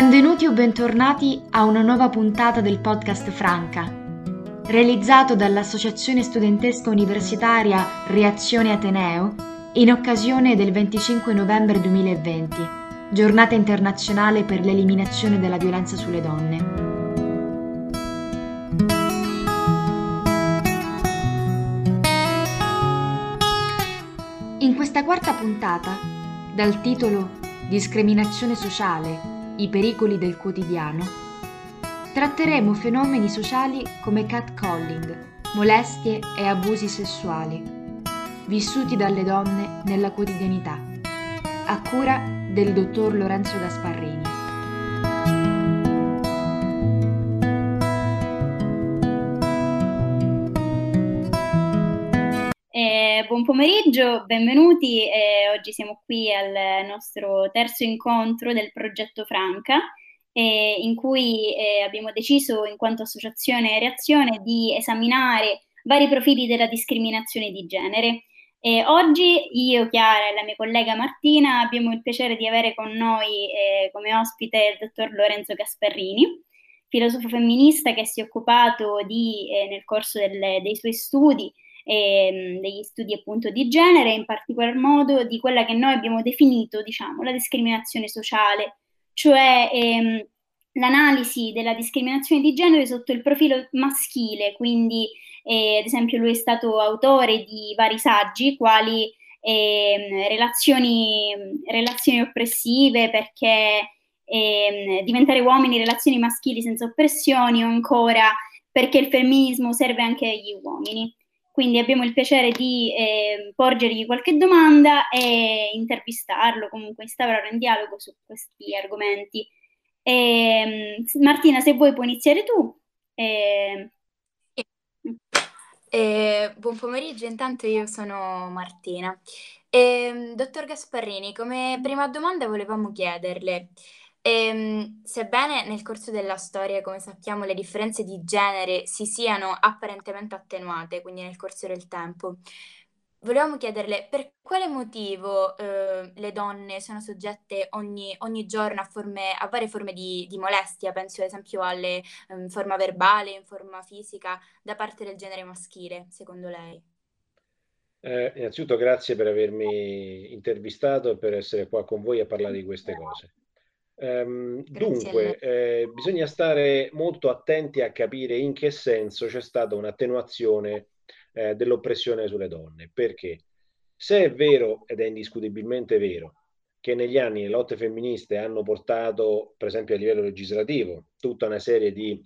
Benvenuti o bentornati a una nuova puntata del podcast Franca, realizzato dall'Associazione Studentesca Universitaria Reazione Ateneo in occasione del 25 novembre 2020, giornata internazionale per l'eliminazione della violenza sulle donne. In questa quarta puntata, dal titolo Discriminazione sociale i pericoli del quotidiano, tratteremo fenomeni sociali come catcalling, molestie e abusi sessuali, vissuti dalle donne nella quotidianità, a cura del dottor Lorenzo Gasparrini. Buon pomeriggio, benvenuti. Eh, oggi siamo qui al nostro terzo incontro del progetto Franca, eh, in cui eh, abbiamo deciso, in quanto associazione Reazione, di esaminare vari profili della discriminazione di genere. oggi io, Chiara e la mia collega Martina abbiamo il piacere di avere con noi eh, come ospite il dottor Lorenzo Gasparrini filosofo femminista che si è occupato di, eh, nel corso del, dei suoi studi ehm, degli studi appunto di genere, in particolar modo di quella che noi abbiamo definito, diciamo, la discriminazione sociale, cioè ehm, l'analisi della discriminazione di genere sotto il profilo maschile, quindi eh, ad esempio lui è stato autore di vari saggi, quali eh, relazioni, relazioni, oppressive, perché eh, diventare uomini, relazioni maschili senza oppressioni, o ancora perché il femminismo serve anche agli uomini. Quindi abbiamo il piacere di eh, porgergli qualche domanda e intervistarlo, comunque instaurare un dialogo su questi argomenti. E, ehm, Martina, se vuoi puoi iniziare tu. E... Eh, buon pomeriggio, intanto io sono Martina. Eh, dottor Gasparrini, come prima domanda volevamo chiederle, Ehm, sebbene nel corso della storia, come sappiamo, le differenze di genere si siano apparentemente attenuate, quindi nel corso del tempo, volevamo chiederle per quale motivo eh, le donne sono soggette ogni, ogni giorno a, forme, a, varie forme di, di, molestia, penso ad esempio alle in ehm, forma verbale, in forma fisica, da parte del genere maschile, secondo lei? Eh, innanzitutto grazie per avermi intervistato e per essere qua con voi a parlare di queste cose. Um, dunque, eh, bisogna stare molto attenti a capire in che senso c'è stata un'attenuazione eh, dell'oppressione sulle donne. Perché se è vero, ed è indiscutibilmente vero, che negli anni le lotte femministe hanno portato, per esempio a livello legislativo, tutta una serie di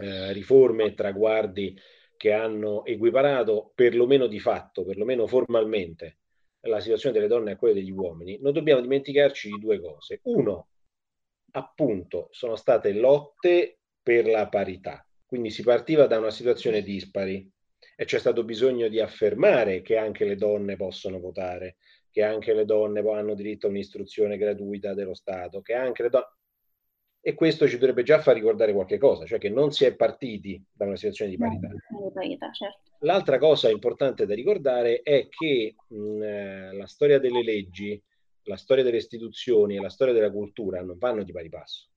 eh, riforme e traguardi che hanno equiparato, perlomeno di fatto, perlomeno formalmente, la situazione delle donne a quella degli uomini, non dobbiamo dimenticarci di due cose. Uno, appunto sono state lotte per la parità. Quindi si partiva da una situazione dispari e c'è stato bisogno di affermare che anche le donne possono votare, che anche le donne hanno diritto a un'istruzione gratuita dello Stato, che anche le donne... E questo ci dovrebbe già far ricordare qualche cosa, cioè che non si è partiti da una situazione di parità. Certo. L'altra cosa importante da ricordare è che mh, eh, la storia delle leggi la storia delle istituzioni e la storia della cultura non vanno di pari passo.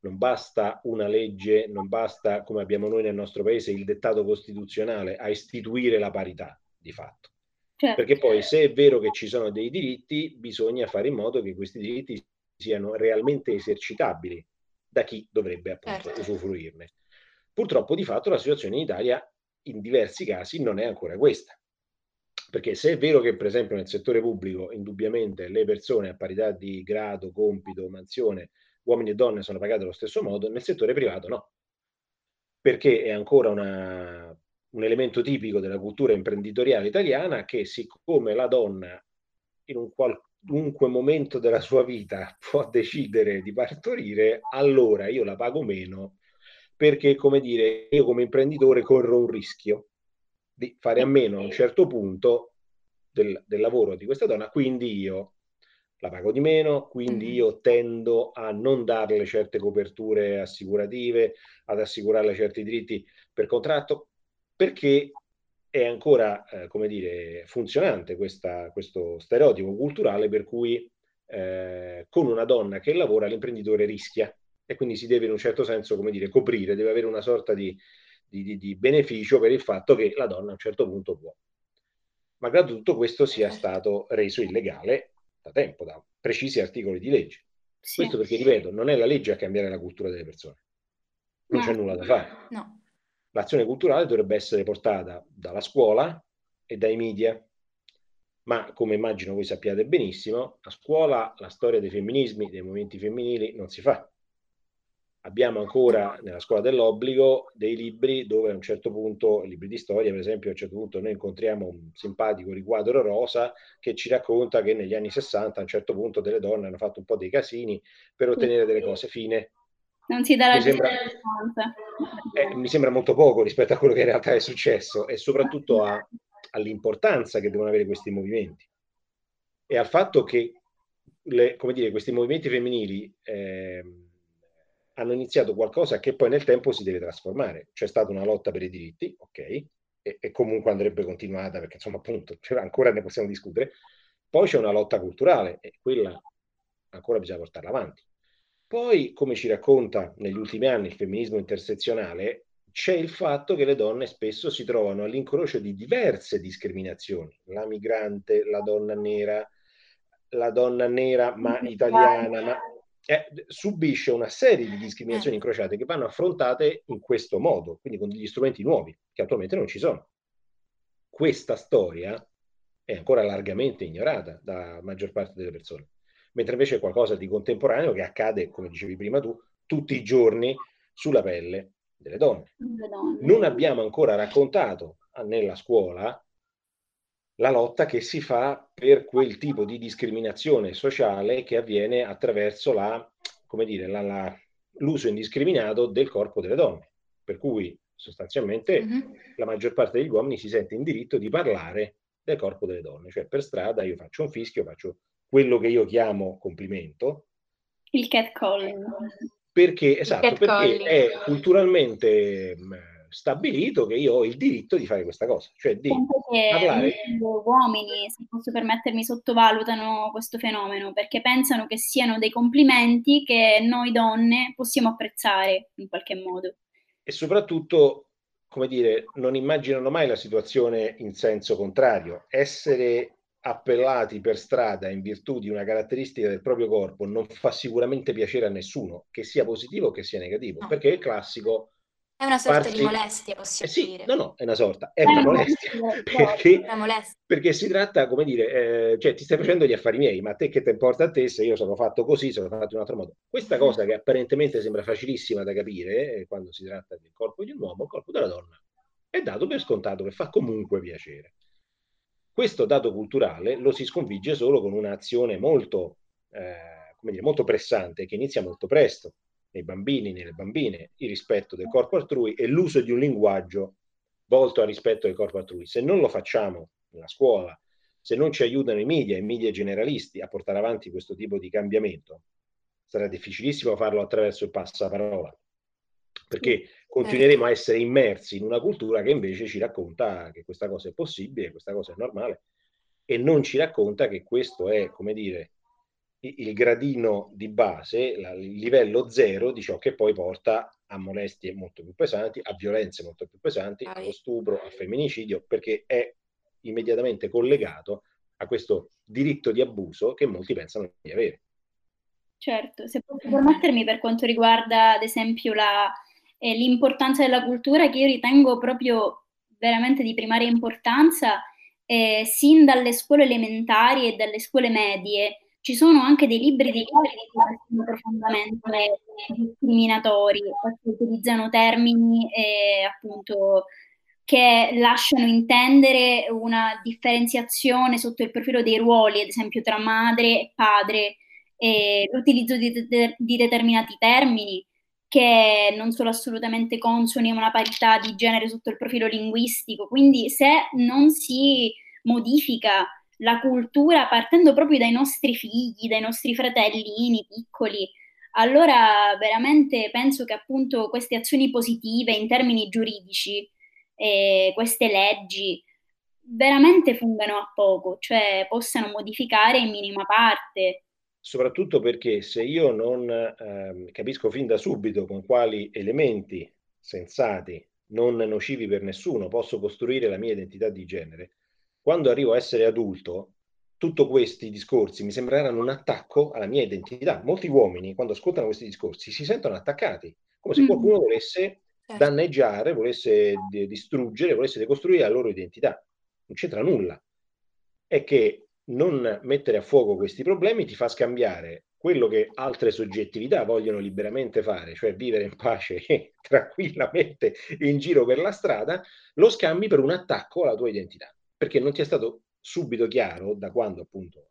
Non basta una legge, non basta, come abbiamo noi nel nostro paese, il dettato costituzionale a istituire la parità di fatto. Certo. Perché poi se è vero che ci sono dei diritti, bisogna fare in modo che questi diritti siano realmente esercitabili da chi dovrebbe appunto certo. usufruirne. Purtroppo di fatto la situazione in Italia in diversi casi non è ancora questa. Perché se è vero che, per esempio, nel settore pubblico, indubbiamente le persone a parità di grado, compito, mansione, uomini e donne sono pagate allo stesso modo, nel settore privato no. Perché è ancora una, un elemento tipico della cultura imprenditoriale italiana che, siccome la donna in un qualunque momento della sua vita può decidere di partorire, allora io la pago meno perché, come dire, io come imprenditore corro un rischio di fare a meno a un certo punto del, del lavoro di questa donna, quindi io la pago di meno, quindi mm-hmm. io tendo a non darle certe coperture assicurative, ad assicurarle certi diritti per contratto, perché è ancora, eh, come dire, funzionante questa, questo stereotipo culturale per cui eh, con una donna che lavora l'imprenditore rischia e quindi si deve in un certo senso, come dire, coprire, deve avere una sorta di, di, di beneficio per il fatto che la donna a un certo punto può. Malgrado tutto questo sia stato reso illegale da tempo, da precisi articoli di legge. Sì. Questo perché, ripeto, non è la legge a cambiare la cultura delle persone. Non no. c'è nulla da fare. No. L'azione culturale dovrebbe essere portata dalla scuola e dai media. Ma come immagino voi sappiate benissimo, a scuola la storia dei femminismi, dei movimenti femminili non si fa. Abbiamo ancora nella scuola dell'obbligo dei libri dove a un certo punto, libri di storia per esempio, a un certo punto noi incontriamo un simpatico riquadro rosa che ci racconta che negli anni 60 a un certo punto delle donne hanno fatto un po' dei casini per ottenere delle cose fine. Non si dà la sembra, eh, mi sembra molto poco rispetto a quello che in realtà è successo e soprattutto a, all'importanza che devono avere questi movimenti e al fatto che le, come dire, questi movimenti femminili eh, hanno iniziato qualcosa che poi nel tempo si deve trasformare. C'è stata una lotta per i diritti, ok, e, e comunque andrebbe continuata perché insomma appunto cioè, ancora ne possiamo discutere. Poi c'è una lotta culturale e quella ancora bisogna portarla avanti. Poi, come ci racconta negli ultimi anni il femminismo intersezionale, c'è il fatto che le donne spesso si trovano all'incrocio di diverse discriminazioni, la migrante, la donna nera, la donna nera ma italiana, ma eh, subisce una serie di discriminazioni eh. incrociate che vanno affrontate in questo modo, quindi con degli strumenti nuovi che attualmente non ci sono. Questa storia è ancora largamente ignorata da maggior parte delle persone, mentre invece è qualcosa di contemporaneo che accade, come dicevi prima tu, tutti i giorni sulla pelle delle donne. Non abbiamo ancora raccontato nella scuola la lotta che si fa per quel tipo di discriminazione sociale che avviene attraverso la, come dire, la, la, l'uso indiscriminato del corpo delle donne. Per cui sostanzialmente mm-hmm. la maggior parte degli uomini si sente in diritto di parlare del corpo delle donne. Cioè per strada io faccio un fischio, faccio quello che io chiamo complimento. Il catcalling. Perché, esatto, perché è culturalmente stabilito che io ho il diritto di fare questa cosa, cioè di parlare. Gli uomini, se posso permettermi, sottovalutano questo fenomeno perché pensano che siano dei complimenti che noi donne possiamo apprezzare in qualche modo. E soprattutto, come dire, non immaginano mai la situazione in senso contrario. Essere appellati per strada in virtù di una caratteristica del proprio corpo non fa sicuramente piacere a nessuno, che sia positivo o che sia negativo, perché è il classico è una sorta farsi... di molestia, possiamo eh sì, dire. No, no, è una sorta, è, è una, molestia, perché, una molestia. Perché si tratta, come dire, eh, cioè ti stai facendo gli affari miei, ma a te che ti importa a te se io sono fatto così, sono fatto in un altro modo. Questa mm. cosa che apparentemente sembra facilissima da capire eh, quando si tratta del corpo di un uomo, il corpo della donna, è dato per scontato che fa comunque piacere. Questo dato culturale lo si sconfigge solo con un'azione molto, eh, come dire, molto pressante, che inizia molto presto nei bambini, nelle bambine, il rispetto del corpo altrui e l'uso di un linguaggio volto al rispetto del corpo altrui. Se non lo facciamo nella scuola, se non ci aiutano i media, i media generalisti a portare avanti questo tipo di cambiamento, sarà difficilissimo farlo attraverso il passaparola, perché continueremo a essere immersi in una cultura che invece ci racconta che questa cosa è possibile, questa cosa è normale, e non ci racconta che questo è, come dire, il gradino di base, la, il livello zero di ciò che poi porta a molestie molto più pesanti, a violenze molto più pesanti, ah, allo stupro, al femminicidio, perché è immediatamente collegato a questo diritto di abuso che molti pensano di avere. Certo, se posso permettermi per quanto riguarda ad esempio la, eh, l'importanza della cultura, che io ritengo proprio veramente di primaria importanza, eh, sin dalle scuole elementari e dalle scuole medie, ci sono anche dei libri di codici che sono profondamente discriminatori, perché utilizzano termini eh, appunto che lasciano intendere una differenziazione sotto il profilo dei ruoli, ad esempio tra madre e padre, e l'utilizzo di, de- di determinati termini che non sono assolutamente consoni a una parità di genere sotto il profilo linguistico. Quindi se non si modifica la cultura partendo proprio dai nostri figli, dai nostri fratellini piccoli. Allora veramente penso che appunto queste azioni positive in termini giuridici, eh, queste leggi, veramente fungano a poco, cioè possano modificare in minima parte soprattutto perché se io non eh, capisco fin da subito con quali elementi sensati, non nocivi per nessuno, posso costruire la mia identità di genere, quando arrivo a essere adulto, tutti questi discorsi mi sembreranno un attacco alla mia identità. Molti uomini, quando ascoltano questi discorsi, si sentono attaccati, come se mm. qualcuno volesse certo. danneggiare, volesse distruggere, volesse decostruire la loro identità. Non c'entra nulla. È che non mettere a fuoco questi problemi ti fa scambiare quello che altre soggettività vogliono liberamente fare, cioè vivere in pace e tranquillamente in giro per la strada, lo scambi per un attacco alla tua identità, perché non ti è stato subito chiaro da quando appunto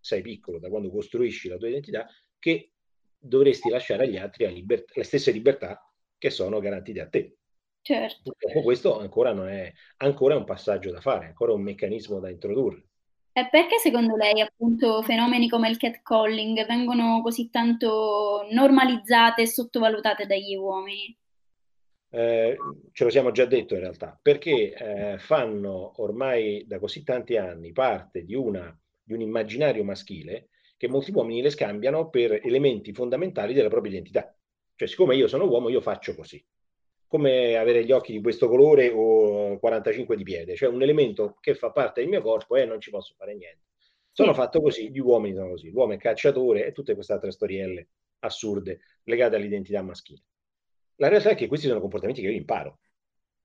sei piccolo, da quando costruisci la tua identità, che dovresti lasciare agli altri la liber- le stesse libertà che sono garantite a te. Certo. Purtroppo questo ancora non è ancora un passaggio da fare, ancora un meccanismo da introdurre. E perché secondo lei appunto fenomeni come il catcalling vengono così tanto normalizzate e sottovalutate dagli uomini? Eh, ce lo siamo già detto in realtà, perché eh, fanno ormai da così tanti anni parte di, una, di un immaginario maschile che molti uomini le scambiano per elementi fondamentali della propria identità. Cioè, siccome io sono uomo, io faccio così come avere gli occhi di questo colore o 45 di piede, cioè un elemento che fa parte del mio corpo e non ci posso fare niente. Sono fatto così, gli uomini sono così, l'uomo è cacciatore e tutte queste altre storielle assurde legate all'identità maschile. La realtà è che questi sono comportamenti che io imparo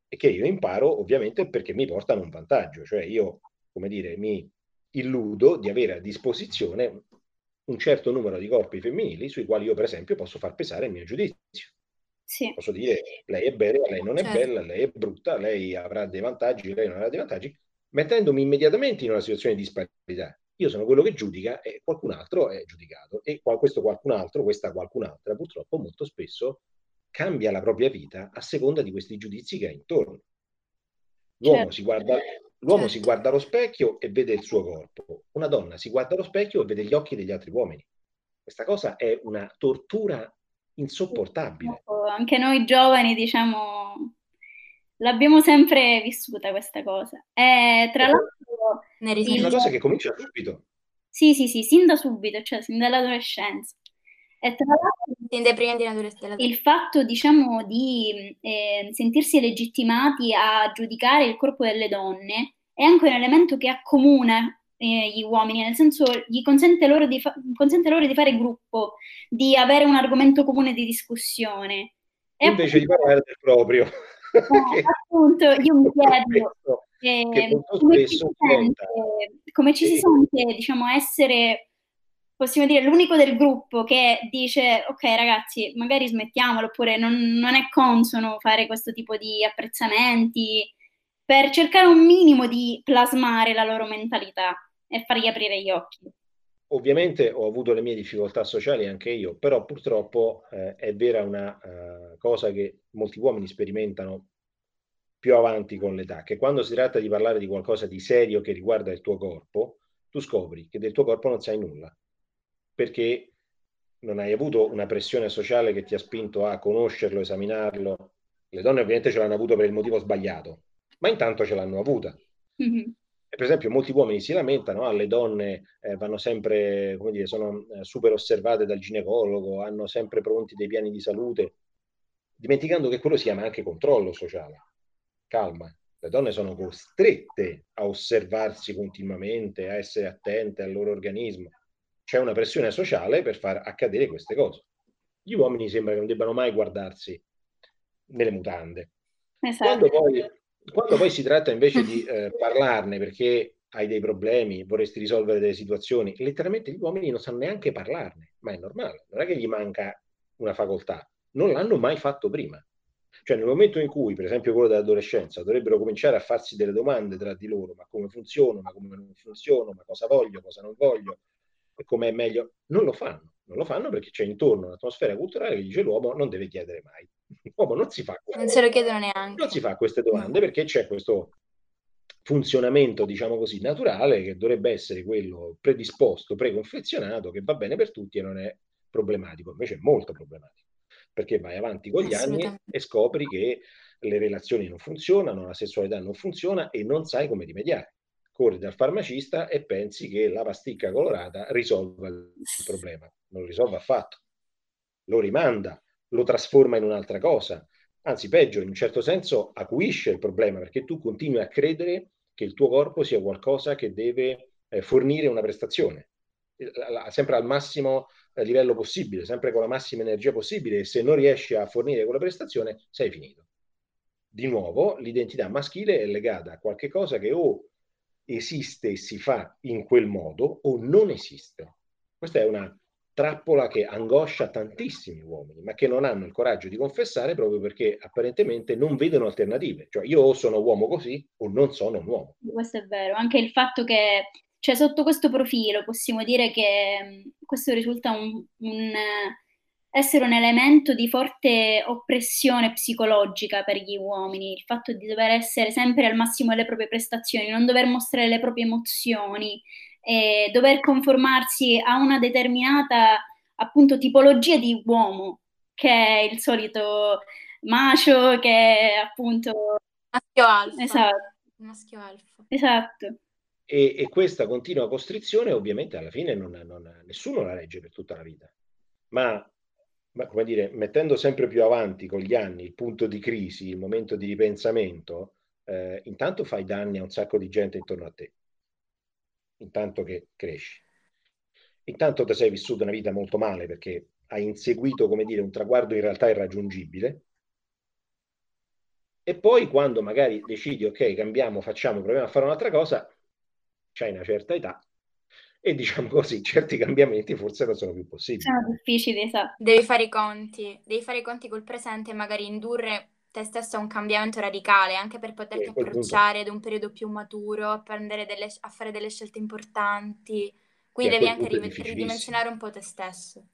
e che io imparo ovviamente perché mi portano un vantaggio, cioè io, come dire, mi illudo di avere a disposizione un certo numero di corpi femminili sui quali io per esempio posso far pesare il mio giudizio. Sì. Posso dire lei è bella, lei non è certo. bella, lei è brutta, lei avrà dei vantaggi, lei non avrà dei vantaggi, mettendomi immediatamente in una situazione di disparità. Io sono quello che giudica e qualcun altro è giudicato. E questo qualcun altro, questa qualcun'altra, purtroppo molto spesso cambia la propria vita a seconda di questi giudizi che ha intorno. L'uomo, certo. si, guarda, l'uomo certo. si guarda allo specchio e vede il suo corpo. Una donna si guarda allo specchio e vede gli occhi degli altri uomini. Questa cosa è una tortura insopportabile. Anche noi giovani, diciamo, l'abbiamo sempre vissuta questa cosa. E tra l'altro... È una cosa che comincia subito. Sì, sì, sì, sin da subito, cioè sin dall'adolescenza. E tra l'altro il fatto, diciamo, di eh, sentirsi legittimati a giudicare il corpo delle donne è anche un elemento che accomuna eh, gli uomini, nel senso gli consente loro, di fa- consente loro di fare gruppo, di avere un argomento comune di discussione. E Invece appunto, di parlare del proprio. Eh, appunto, io mi chiedo eh, come, ci sente, come ci si sente, diciamo, essere possiamo dire l'unico del gruppo che dice ok ragazzi magari smettiamolo oppure non, non, è consono fare questo tipo di apprezzamenti per cercare un minimo di plasmare la loro mentalità e fargli aprire gli occhi. Ovviamente ho avuto le mie difficoltà sociali anche io, però purtroppo eh, è vera una uh, cosa che molti uomini sperimentano più avanti con l'età, che quando si tratta di parlare di qualcosa di serio che riguarda il tuo corpo, tu scopri che del tuo corpo non sai nulla, perché non hai avuto una pressione sociale che ti ha spinto a conoscerlo, esaminarlo. Le donne ovviamente ce l'hanno avuto per il motivo sbagliato, ma intanto ce l'hanno avuta. Mm-hmm. Per esempio, molti uomini si lamentano, ah, le donne eh, vanno sempre, come dire, sono eh, super osservate dal ginecologo, hanno sempre pronti dei piani di salute, dimenticando che quello si chiama anche controllo sociale. Calma, le donne sono costrette a osservarsi continuamente, a essere attente al loro organismo. C'è una pressione sociale per far accadere queste cose. Gli uomini sembra che non debbano mai guardarsi nelle mutande. Esatto. Quando poi quando poi si tratta invece di eh, parlarne perché hai dei problemi, vorresti risolvere delle situazioni, letteralmente gli uomini non sanno neanche parlarne, ma è normale, non è che gli manca una facoltà, non l'hanno mai fatto prima. Cioè nel momento in cui, per esempio quello dell'adolescenza, dovrebbero cominciare a farsi delle domande tra di loro, ma come funziono, ma come non funziono, ma cosa voglio, cosa non voglio, com'è meglio, non lo fanno. Non lo fanno perché c'è intorno un'atmosfera culturale che dice l'uomo non deve chiedere mai. L'uomo non si fa Non se lo chiedono neanche. Non si fa queste domande perché c'è questo funzionamento, diciamo così, naturale che dovrebbe essere quello predisposto, preconfezionato, che va bene per tutti e non è problematico. Invece è molto problematico perché vai avanti con gli anni e scopri che le relazioni non funzionano, la sessualità non funziona e non sai come rimediare. Corri dal farmacista e pensi che la pasticca colorata risolva il problema. Non lo risolve affatto. Lo rimanda, lo trasforma in un'altra cosa. Anzi, peggio, in un certo senso acuisce il problema perché tu continui a credere che il tuo corpo sia qualcosa che deve eh, fornire una prestazione, sempre al massimo eh, livello possibile, sempre con la massima energia possibile e se non riesci a fornire quella prestazione sei finito. Di nuovo, l'identità maschile è legata a qualche cosa che o esiste e si fa in quel modo o non esiste. Questa è una trappola che angoscia tantissimi uomini, ma che non hanno il coraggio di confessare proprio perché apparentemente non vedono alternative. Cioè io o sono uomo così o non sono un uomo. Questo è vero, anche il fatto che, cioè sotto questo profilo possiamo dire che questo risulta un, un essere un elemento di forte oppressione psicologica per gli uomini, il fatto di dover essere sempre al massimo delle proprie prestazioni, non dover mostrare le proprie emozioni, eh, dover conformarsi a una determinata appunto tipologia di uomo, che è il solito macio, che è appunto... Maschio alfa. Esatto. Maschio alfa. Esatto. E, e, questa continua costrizione ovviamente alla fine non, non, nessuno la regge per tutta la vita, ma come dire, mettendo sempre più avanti con gli anni il punto di crisi, il momento di ripensamento, eh, intanto fai danni a un sacco di gente intorno a te, intanto che cresci. Intanto ti sei vissuto una vita molto male perché hai inseguito, come dire, un traguardo in realtà irraggiungibile. E poi quando magari decidi, ok, cambiamo, facciamo, proviamo a fare un'altra cosa, c'hai una certa età e diciamo così, certi cambiamenti forse non sono più possibili. Sono difficili, esatto. Devi fare i conti, devi fare i conti col presente e magari indurre te stesso a un cambiamento radicale, anche per poterti approcciare ad un periodo più maturo, a, delle, a, fare delle scelte importanti. Quindi devi anche ridimensionare un po' te stesso.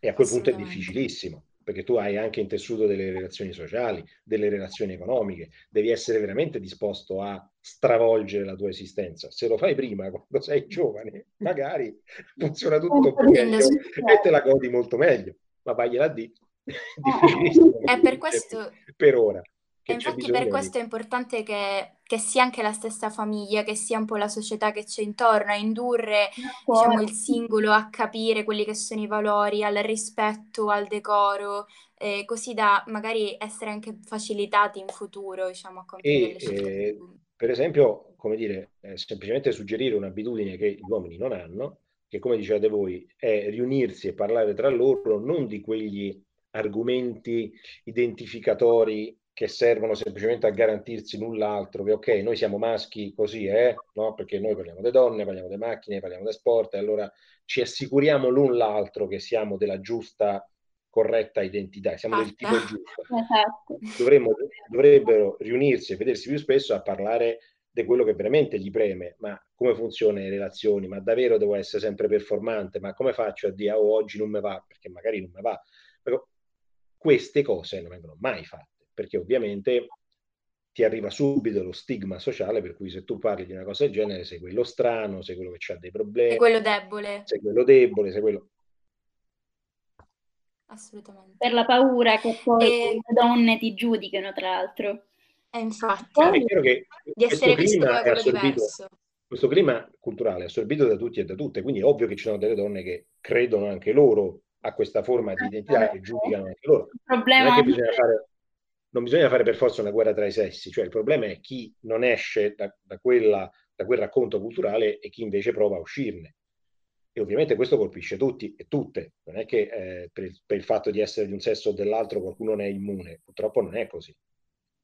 E a quel punto è difficilissimo perché tu hai anche intessuto delle relazioni sociali, delle relazioni economiche, devi essere veramente disposto a stravolgere la tua esistenza. Se lo fai prima, quando sei giovane, magari funziona tutto più meglio e te la godi molto meglio, ma vagliela di. È per questo... Per ora. E infatti per questo di... è importante che, che, sia anche la stessa famiglia, che sia un po' la società che c'è intorno, a indurre diciamo, il singolo a capire quelli che sono i valori, al rispetto, al decoro, eh, così da magari essere anche facilitati in futuro diciamo, a compiere e, scelte. Eh, per esempio, come dire, eh, semplicemente suggerire un'abitudine che gli uomini non hanno, che come dicevate voi è riunirsi e parlare tra loro non di quegli argomenti identificatori che servono semplicemente a garantirsi null'altro, che ok, noi siamo maschi così, eh? no? perché noi parliamo di donne, parliamo di macchine, parliamo di sport, e allora ci assicuriamo l'un l'altro che siamo della giusta, corretta identità, siamo del tipo giusto. Esatto. Dovremmo, dovrebbero riunirsi e vedersi più spesso a parlare di quello che veramente gli preme, ma come funzionano le relazioni, ma davvero devo essere sempre performante, ma come faccio a dire oh, oggi non mi va, perché magari non mi va. Però queste cose non vengono mai fatte perché ovviamente ti arriva subito lo stigma sociale per cui se tu parli di una cosa del genere sei quello strano, sei quello che ha dei problemi. Sei quello debole. Sei quello debole, sei quello... Assolutamente. Per la paura che poi e... le donne ti giudichino, tra l'altro. E infatti, è vero che di essere visto come quello diverso. Questo clima culturale è assorbito da tutti e da tutte, quindi è ovvio che ci sono delle donne che credono anche loro a questa forma di identità, che giudicano anche loro. Il problema non è che bisogna fare non bisogna fare per forza una guerra tra i sessi, cioè il problema è chi non esce da, da, quella, da quel racconto culturale e chi invece prova a uscirne. E ovviamente questo colpisce tutti e tutte, non è che eh, per, il, per, il, fatto di essere di un sesso o dell'altro qualcuno ne è immune, purtroppo non è così.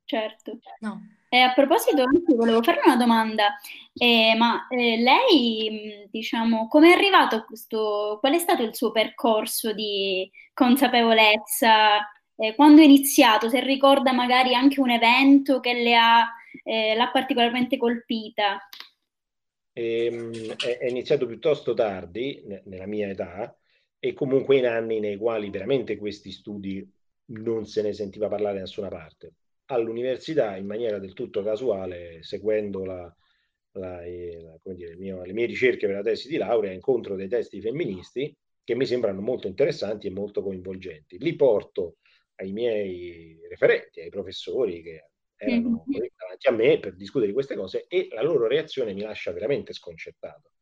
Certo. No. E a proposito, volevo fare una domanda, eh, ma eh, lei, diciamo, come è arrivato a questo, qual è stato il suo percorso di consapevolezza eh, quando è iniziato, se ricorda magari anche un evento che le ha, eh, l'ha particolarmente colpita. Ehm, è, iniziato piuttosto tardi, nella mia età, e comunque in anni nei quali veramente questi studi non se ne sentiva parlare da nessuna parte. All'università, in maniera del tutto casuale, seguendo la, la, la, dire, mio, le mie ricerche per la tesi di laurea, incontro dei testi femministi che mi sembrano molto interessanti e molto coinvolgenti. Li porto ai miei referenti, ai professori che erano mm-hmm. davanti a me per discutere di queste cose e la loro reazione mi lascia veramente sconcertato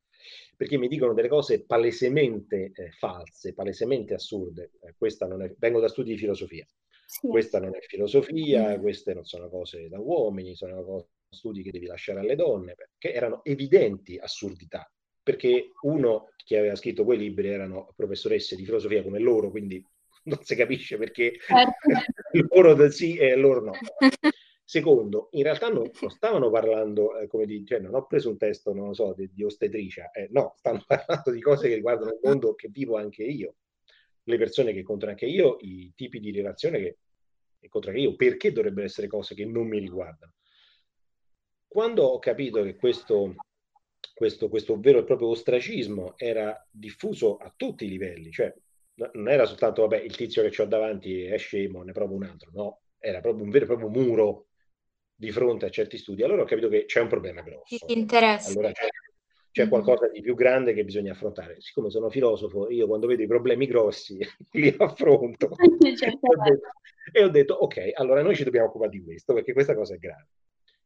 perché mi dicono delle cose palesemente eh, false, palesemente assurde. Eh, questa non è, vengo da studi di filosofia. Sì. Questa non è filosofia, mm. queste non sono cose da uomini, sono cose, studi che devi lasciare alle donne, perché erano evidenti assurdità. Perché uno che aveva scritto quei libri erano professoresse di filosofia come loro, quindi non si capisce perché certo. loro sì e loro no. Secondo, in realtà non, non stavano parlando, eh, come di, cioè non ho preso un testo, non lo so, di, di ostetricia, eh, no, stanno parlando di cose che riguardano il mondo che vivo anche io, le persone che incontro anche io, i tipi di relazione che incontro anche io, perché dovrebbero essere cose che non mi riguardano. Quando ho capito che questo, questo, questo vero e proprio ostracismo era diffuso a tutti i livelli, cioè non era soltanto, vabbè, il tizio che ho davanti è scemo, ne provo un altro, no, era proprio un vero e proprio muro di fronte a certi studi, allora ho capito che c'è un problema grosso. Ti interessa. Allora c'è, c'è mm-hmm. qualcosa di più grande che bisogna affrontare. Siccome sono filosofo, io quando vedo i problemi grossi li affronto. Certo. e ho detto, ok, allora noi ci dobbiamo occupare di questo, perché questa cosa è grave.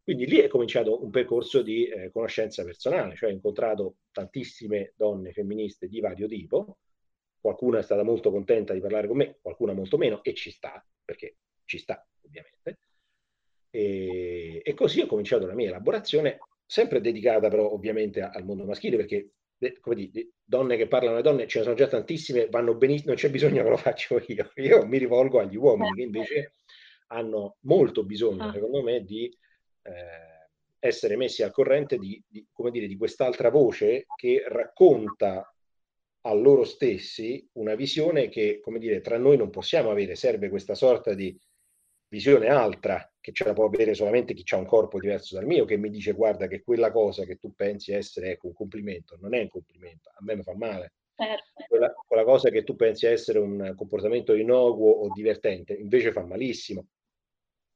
Quindi lì è cominciato un percorso di eh, conoscenza personale, cioè ho incontrato tantissime donne femministe di vario tipo, qualcuna è stata molto contenta di parlare con me, qualcuna molto meno, e ci sta, perché ci sta ovviamente. E, e, così ho cominciato la mia elaborazione, sempre dedicata però ovviamente al mondo maschile, perché come dire, donne che parlano alle donne ce ne sono già tantissime, vanno benissimo, non c'è bisogno che lo faccio io. Io mi rivolgo agli uomini che invece hanno molto bisogno, ah. secondo me, di eh, essere messi al corrente di, di, come dire, di quest'altra voce che racconta a loro stessi una visione che, come dire, tra noi non possiamo avere, serve questa sorta di visione altra che ce la può avere solamente chi ha un corpo diverso dal mio, che mi dice guarda che quella cosa che tu pensi essere ecco, un complimento, non è un complimento, a me mi fa male. Certo. Quella, quella, cosa che tu pensi essere un comportamento innocuo o divertente, invece fa malissimo.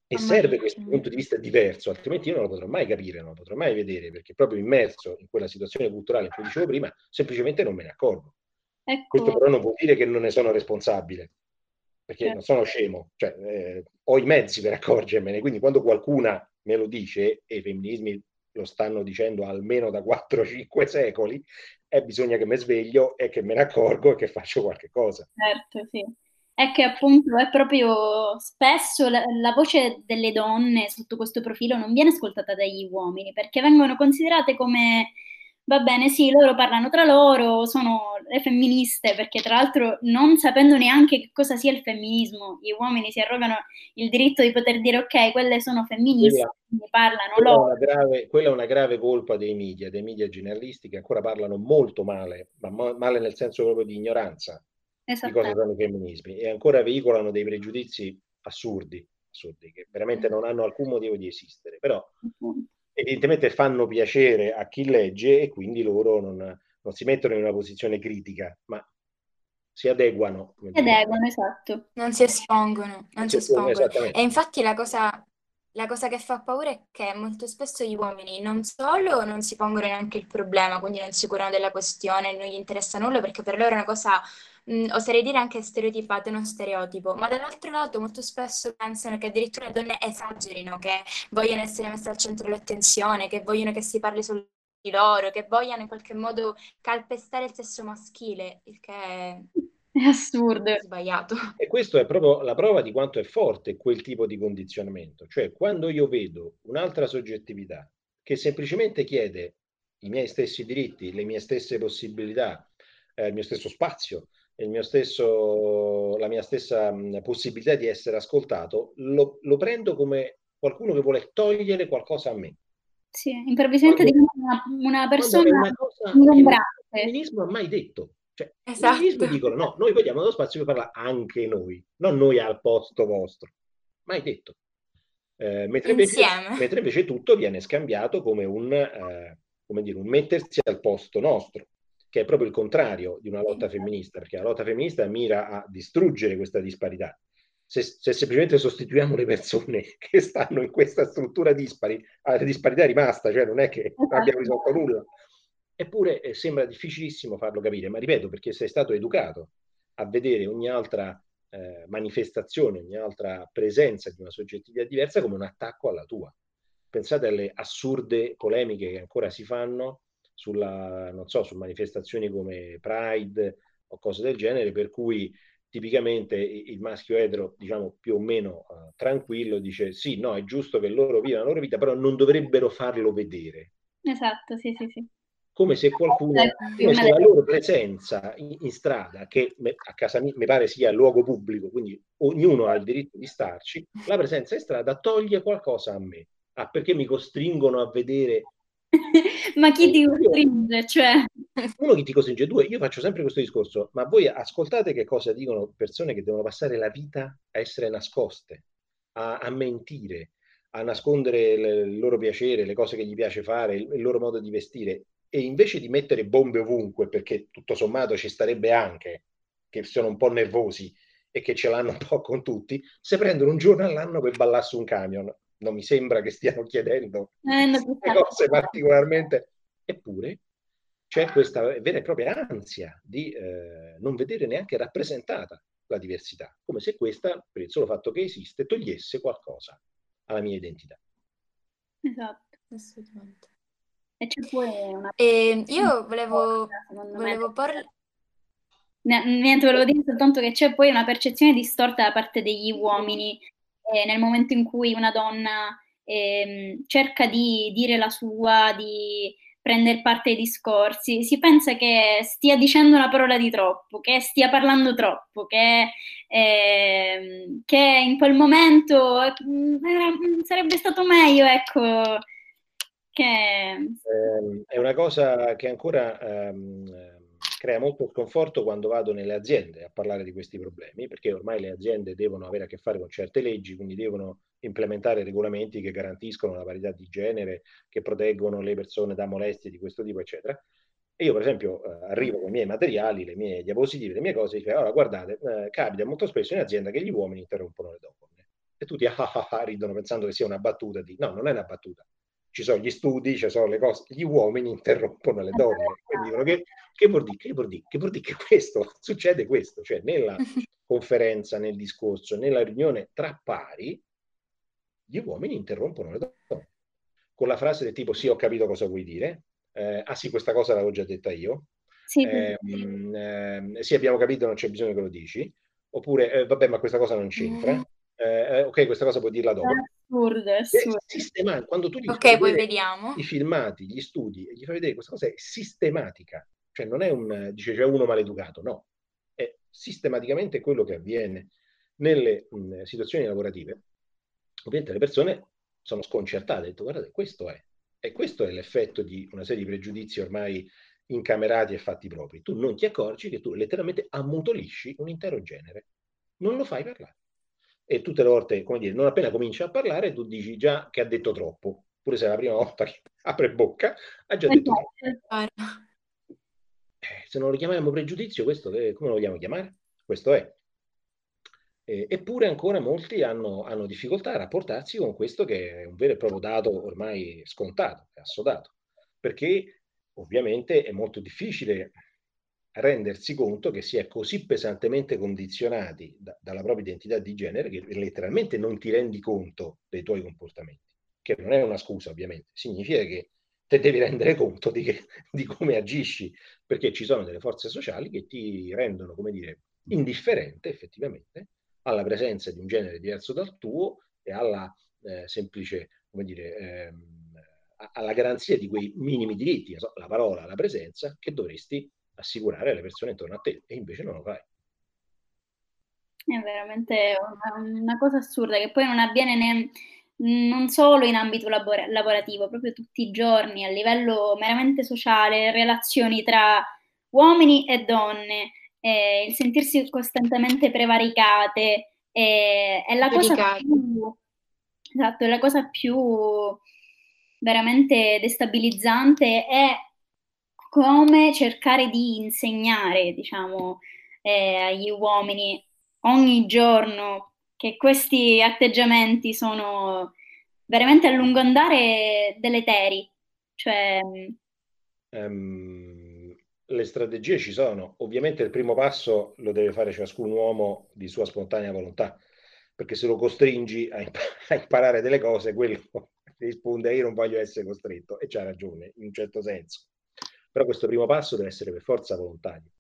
E serve questo punto di vista diverso, altrimenti io non lo potrò mai capire, non lo potrò mai vedere, perché proprio immerso in quella situazione culturale che dicevo prima, semplicemente non me ne accorgo. Ecco. Questo però non vuol dire che non ne sono responsabile perché certo. non sono scemo, cioè, eh, ho i mezzi per accorgermene, quindi quando qualcuna me lo dice, e i femminismi lo stanno dicendo almeno da 4-5 secoli, eh, bisogna che mi sveglio e che me ne accorgo e che faccio qualche cosa. Certo, sì. È che appunto è proprio spesso la, la, voce delle donne sotto questo profilo non viene ascoltata dagli uomini perché vengono considerate come Va bene, sì, loro parlano tra loro, sono le femministe, perché tra l'altro non sapendo neanche che cosa sia il femminismo, gli uomini si arrogano il diritto di poter dire ok, quelle sono femministe, quella, parlano quella loro. È grave, quella è una grave colpa dei media, dei media generalisti che ancora parlano molto male, ma male nel senso proprio di ignoranza di cosa sono i femminismi e ancora veicolano dei pregiudizi assurdi, assurdi che veramente mm. non hanno alcun motivo di esistere. Però evidentemente fanno piacere a chi legge e quindi loro non, non si mettono in una posizione critica, ma si adeguano. Si adeguano, esatto. Non si espongono, non si espongono. E infatti la cosa, la cosa che fa paura è che molto spesso gli uomini non solo non si pongono neanche il problema, quindi non si curano della questione, non gli interessa nulla perché per loro è una cosa mh, oserei dire anche stereotipato, non stereotipo, ma dall'altro lato molto spesso pensano che addirittura le donne esagerino, che vogliono essere messe al centro dell'attenzione, che vogliono che si parli solo di loro, che vogliano in qualche modo calpestare il sesso maschile, il che è... È assurdo. È sbagliato. E questo è proprio la prova di quanto è forte quel tipo di condizionamento. Cioè, quando io vedo un'altra soggettività che semplicemente chiede i miei stessi diritti, le mie stesse possibilità, eh, il mio stesso spazio, stesso, la mia stessa possibilità di essere ascoltato, lo, lo, prendo come qualcuno che vuole togliere qualcosa a me. Sì, improvvisamente diventa una, una persona ingombrante. Il femminismo ha mai detto. Cioè, esatto. Il femminismo dicono no, noi vogliamo lo spazio per parlare anche noi, non noi al posto vostro. Mai detto. Eh, mentre, invece, mentre, invece, tutto viene scambiato come un, eh, come dire, un mettersi al posto nostro che è proprio il contrario di una lotta femminista, perché la lotta femminista mira a distruggere questa disparità. Se, se semplicemente sostituiamo le persone che stanno in questa struttura dispari, la disparità è rimasta, cioè non è che esatto. abbiamo risolto nulla. Eppure eh, sembra difficilissimo farlo capire, ma ripeto, perché sei stato educato a vedere ogni altra eh, manifestazione, ogni altra presenza di una soggettività diversa come un attacco alla tua. Pensate alle assurde polemiche che ancora si fanno sulla, non so, su manifestazioni come Pride o cose del genere, per cui tipicamente il maschio etero, diciamo più o meno uh, tranquillo, dice sì, no, è giusto che loro vivano la loro vita, però non dovrebbero farlo vedere. Esatto, sì, sì, sì. Come se qualcuno, come se la loro presenza in, in strada, che a casa mia mi pare sia luogo pubblico, quindi ognuno ha il diritto di starci, la presenza in strada toglie qualcosa a me. Ah, perché mi costringono a vedere ma chi ti costringe? Cioè... Uno che ti costringe, due, io faccio sempre questo discorso, ma voi ascoltate che cosa dicono persone che devono passare la vita a essere nascoste, a, a mentire, a nascondere il, il, loro piacere, le cose che gli piace fare, il, il loro modo di vestire, e invece di mettere bombe ovunque, perché tutto sommato ci starebbe anche, che sono un po' nervosi e che ce l'hanno un po' con tutti, se prendono un giorno all'anno per ballare su un camion non mi sembra che stiano chiedendo eh, cose particolarmente. Eppure c'è questa vera e propria ansia di eh, non vedere neanche rappresentata la diversità, come se questa, per il solo fatto che esiste, togliesse qualcosa alla mia identità. Esatto, assolutamente. E c'è poi una... E io volevo, volevo porre... Niente, volevo dire soltanto che c'è poi una percezione distorta da parte degli uomini eh, nel momento in cui una donna eh, cerca di dire la sua, di prendere parte ai discorsi, si pensa che stia dicendo una parola di troppo, che stia parlando troppo, che, eh, che in quel momento eh, sarebbe stato meglio, ecco. Che... Ehm, è una cosa che ancora ehm, crea molto sconforto quando vado nelle aziende a parlare di questi problemi, perché ormai le aziende devono avere a che fare con certe leggi, quindi devono implementare regolamenti che garantiscono la parità di genere, che proteggono le persone da molestie di questo tipo, eccetera. E io, per esempio, eh, arrivo con i miei materiali, le mie diapositive, le mie cose, e dico, allora guardate, eh, capita molto spesso in azienda che gli uomini interrompono le donne. E tutti ah, ah, ah, ridono pensando che sia una battuta di... No, non è una battuta ci sono gli studi, ci sono le cose, gli uomini interrompono le donne. Dicono che, che vuol dire, che vuol dire, che vuol dire che questo, succede questo, cioè nella conferenza, nel discorso, nella riunione tra pari, gli uomini interrompono le donne. Con la frase del tipo sì, ho capito cosa vuoi dire, eh, ah sì, questa cosa l'avevo già detta io, sì, eh, eh, sì. abbiamo capito, non c'è bisogno che lo dici, oppure eh, vabbè, ma questa cosa non c'entra, mm-hmm. eh, ok, questa cosa puoi dirla dopo assurdo. Sistema- quando tu gli ok, poi vediamo. i filmati, gli studi e gli fai vedere questa cosa è sistematica, cioè non è un dice c'è uno maleducato, no, è sistematicamente quello che avviene nelle mh, situazioni lavorative. Ovviamente le persone sono sconcertate, hanno detto guardate, questo è, e questo è l'effetto di una serie di pregiudizi ormai incamerati e fatti propri. Tu non ti accorgi che tu letteralmente ammutolisci un intero genere, non lo fai parlare e tutte le volte, come dire, non appena comincia a parlare, tu dici già che ha detto troppo, pure se è la prima volta che apre bocca, ha già detto troppo. Eh, se non lo chiamiamo pregiudizio, questo è, come lo vogliamo chiamare? Questo è. Eh, eppure ancora molti hanno, hanno, difficoltà a rapportarsi con questo che è un vero e proprio dato ormai scontato, assodato, perché ovviamente è molto difficile rendersi conto che si è così pesantemente condizionati da, dalla propria identità di genere che letteralmente non ti rendi conto dei tuoi comportamenti, che non è una scusa ovviamente, significa che te devi rendere conto di, che, di come agisci, perché ci sono delle forze sociali che ti rendono, come dire, indifferente effettivamente alla presenza di un genere diverso dal tuo e alla eh, semplice, come dire, ehm, alla garanzia di quei minimi diritti, la parola, la presenza, che dovresti assicurare alle persone intorno a te e invece non lo fai. È veramente una, una cosa assurda che poi non avviene ne, non solo in ambito labor- lavorativo, proprio tutti i giorni, a livello meramente sociale, relazioni tra uomini e donne, eh, il sentirsi costantemente prevaricate, eh, è la cosa più, esatto, è la cosa più veramente destabilizzante è come cercare di insegnare, diciamo, eh, agli uomini ogni giorno che questi atteggiamenti sono veramente a lungo andare deleteri. Cioè... Um, le strategie ci sono. Ovviamente il primo passo lo deve fare ciascun uomo di sua spontanea volontà, perché se lo costringi a, imp- a imparare delle cose, quello risponde io non voglio essere costretto e c'ha ragione in un certo senso. Però questo primo passo deve essere per forza volontario.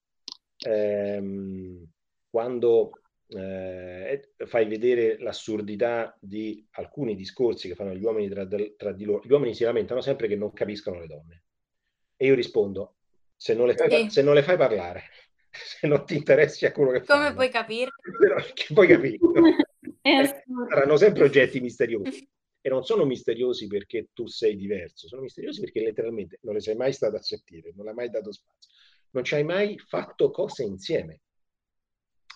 Ehm, quando eh, fai vedere l'assurdità di alcuni discorsi che fanno gli uomini tra, tra, di loro. Gli uomini si lamentano sempre che non capiscono le donne. E io rispondo, se non le fai, sì. se non le fai parlare, se non ti interessi a quello che fai. Come puoi capire? Che puoi capire? saranno sempre oggetti misteriosi. E non sono misteriosi perché tu sei diverso, sono misteriosi perché letteralmente non le sei mai stato a sentire, non l'hai mai dato spazio, non ci hai mai fatto cose insieme.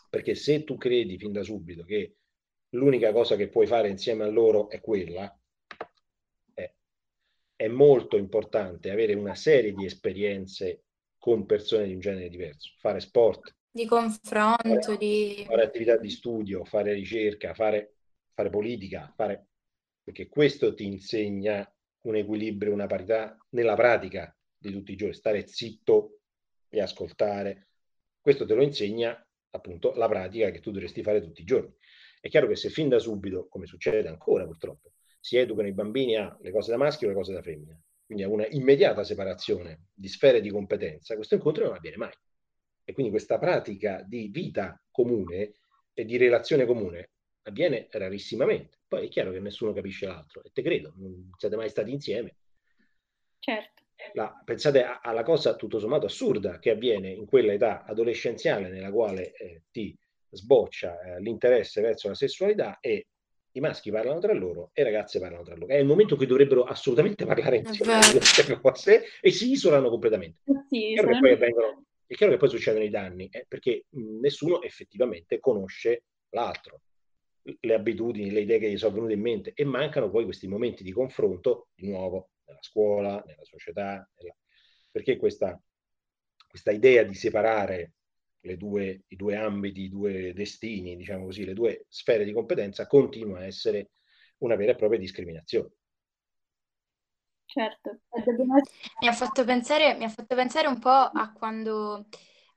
Perché se tu credi fin da subito che l'unica cosa che puoi fare insieme a loro è quella, è, è molto importante avere una serie di esperienze con persone di un genere diverso, fare sport, di confronto, fare, di... fare attività di studio, fare ricerca, fare, fare politica, fare... perché questo ti insegna un equilibrio, una parità nella pratica di tutti i giorni, stare zitto e ascoltare. Questo te lo insegna appunto la pratica che tu dovresti fare tutti i giorni. È chiaro che se fin da subito, come succede ancora purtroppo, si educano i bambini a le cose da maschio e le cose da femmina, quindi a una immediata separazione di sfere di competenza, questo incontro non avviene mai. E quindi questa pratica di vita comune e di relazione comune avviene rarissimamente. Poi è chiaro che nessuno capisce l'altro, e te credo, non siete mai stati insieme. Certo la, pensate alla cosa tutto sommato assurda che avviene in quella età adolescenziale nella quale eh, ti sboccia eh, l'interesse verso la sessualità e i maschi parlano tra loro e le ragazze parlano tra loro. È il momento in cui dovrebbero assolutamente parlare insieme cose e si isolano completamente. Sì, è, chiaro poi avvengono, è chiaro che poi succedono i danni, eh, perché mh, nessuno effettivamente conosce l'altro, le abitudini, le idee che gli sono venute in mente e mancano poi questi momenti di confronto di nuovo nella scuola, nella società, nella... perché questa, questa idea di separare due, i due ambiti, i due destini, diciamo così, le due sfere di competenza continua a essere una vera e propria discriminazione. Certo. Mi ha fatto pensare, mi ha fatto pensare un po' a quando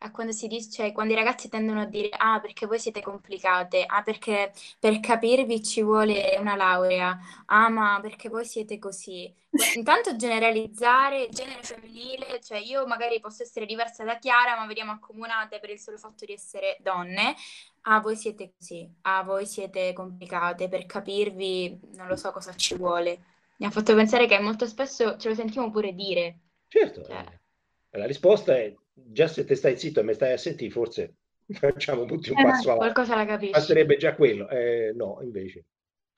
a quando si dice, cioè, quando i ragazzi tendono a dire ah perché voi siete complicate, ah perché per capirvi ci vuole una laurea, ah ma perché voi siete così. Intanto generalizzare genere femminile, cioè io magari posso essere diversa da Chiara, ma vediamo accomunate per il solo fatto di essere donne. Ah, voi siete così, ah, voi siete complicate, per capirvi non lo so cosa ci vuole. Mi ha fatto pensare che molto spesso ce lo sentiamo pure dire. Certo, cioè. Eh, la risposta è già se te stai zitto e mi stai a sentire, forse facciamo tutti un eh, passo avanti. Qualcosa la capisci. Passerebbe già quello. Eh, no, invece.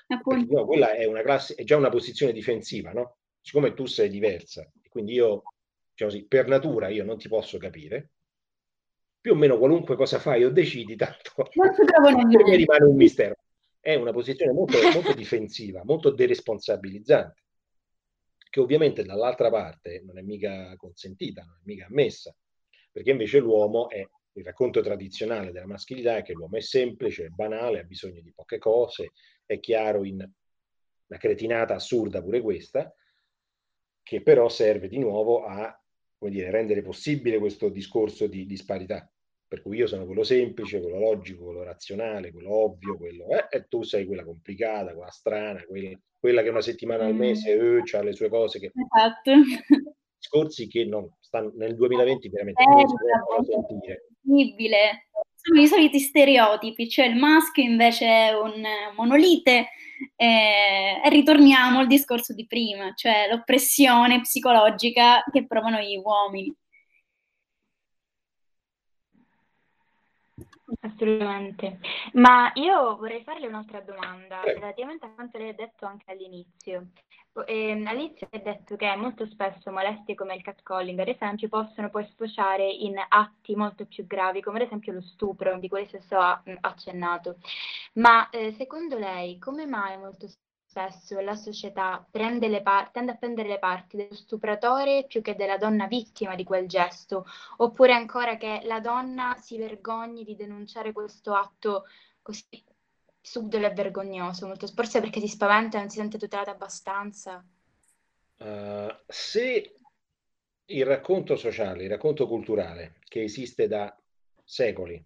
Perché, no, quella è una classe, è già una posizione difensiva, no? Siccome tu sei diversa, quindi io, diciamo così, per natura io non ti posso capire, più o meno qualunque cosa fai o decidi, tanto mi rimane un mistero. È una posizione molto, molto difensiva, molto deresponsabilizzante, che ovviamente dall'altra parte non è mica consentita, non è mica ammessa perché invece l'uomo è il racconto tradizionale della maschilità è che l'uomo è semplice, è banale, ha bisogno di poche cose, è chiaro in una cretinata assurda pure questa, che però serve di nuovo a come dire, rendere possibile questo discorso di disparità. Per cui io sono quello semplice, quello logico, quello razionale, quello ovvio, quello, eh, e tu sei quella complicata, quella strana, quella, quella che una settimana al mese eh, ha le sue cose. Che... Esatto discorsi che non stanno nel 2020 veramente eh, non si possono sentire. Incredibile. Sono i soliti stereotipi, cioè il maschio invece è un monolite eh, e ritorniamo al discorso di prima, cioè l'oppressione psicologica che provano gli uomini. Assolutamente. Ma io vorrei farle un'altra domanda relativamente a quanto lei ha detto anche all'inizio. Eh, all'inizio hai detto che molto spesso molestie come il catcalling, ad esempio, possono poi sfociare in atti molto più gravi, come ad esempio lo stupro, di cui stesso ha accennato. Ma eh, secondo lei, come mai molto spesso la società par- tende a prendere le parti dello stupratore più che della donna vittima di quel gesto, oppure ancora che la donna si vergogni di denunciare questo atto così subdolo e vergognoso, molto forse perché si spaventa e non si sente tutelata abbastanza. Uh, se il racconto sociale, il racconto culturale che esiste da secoli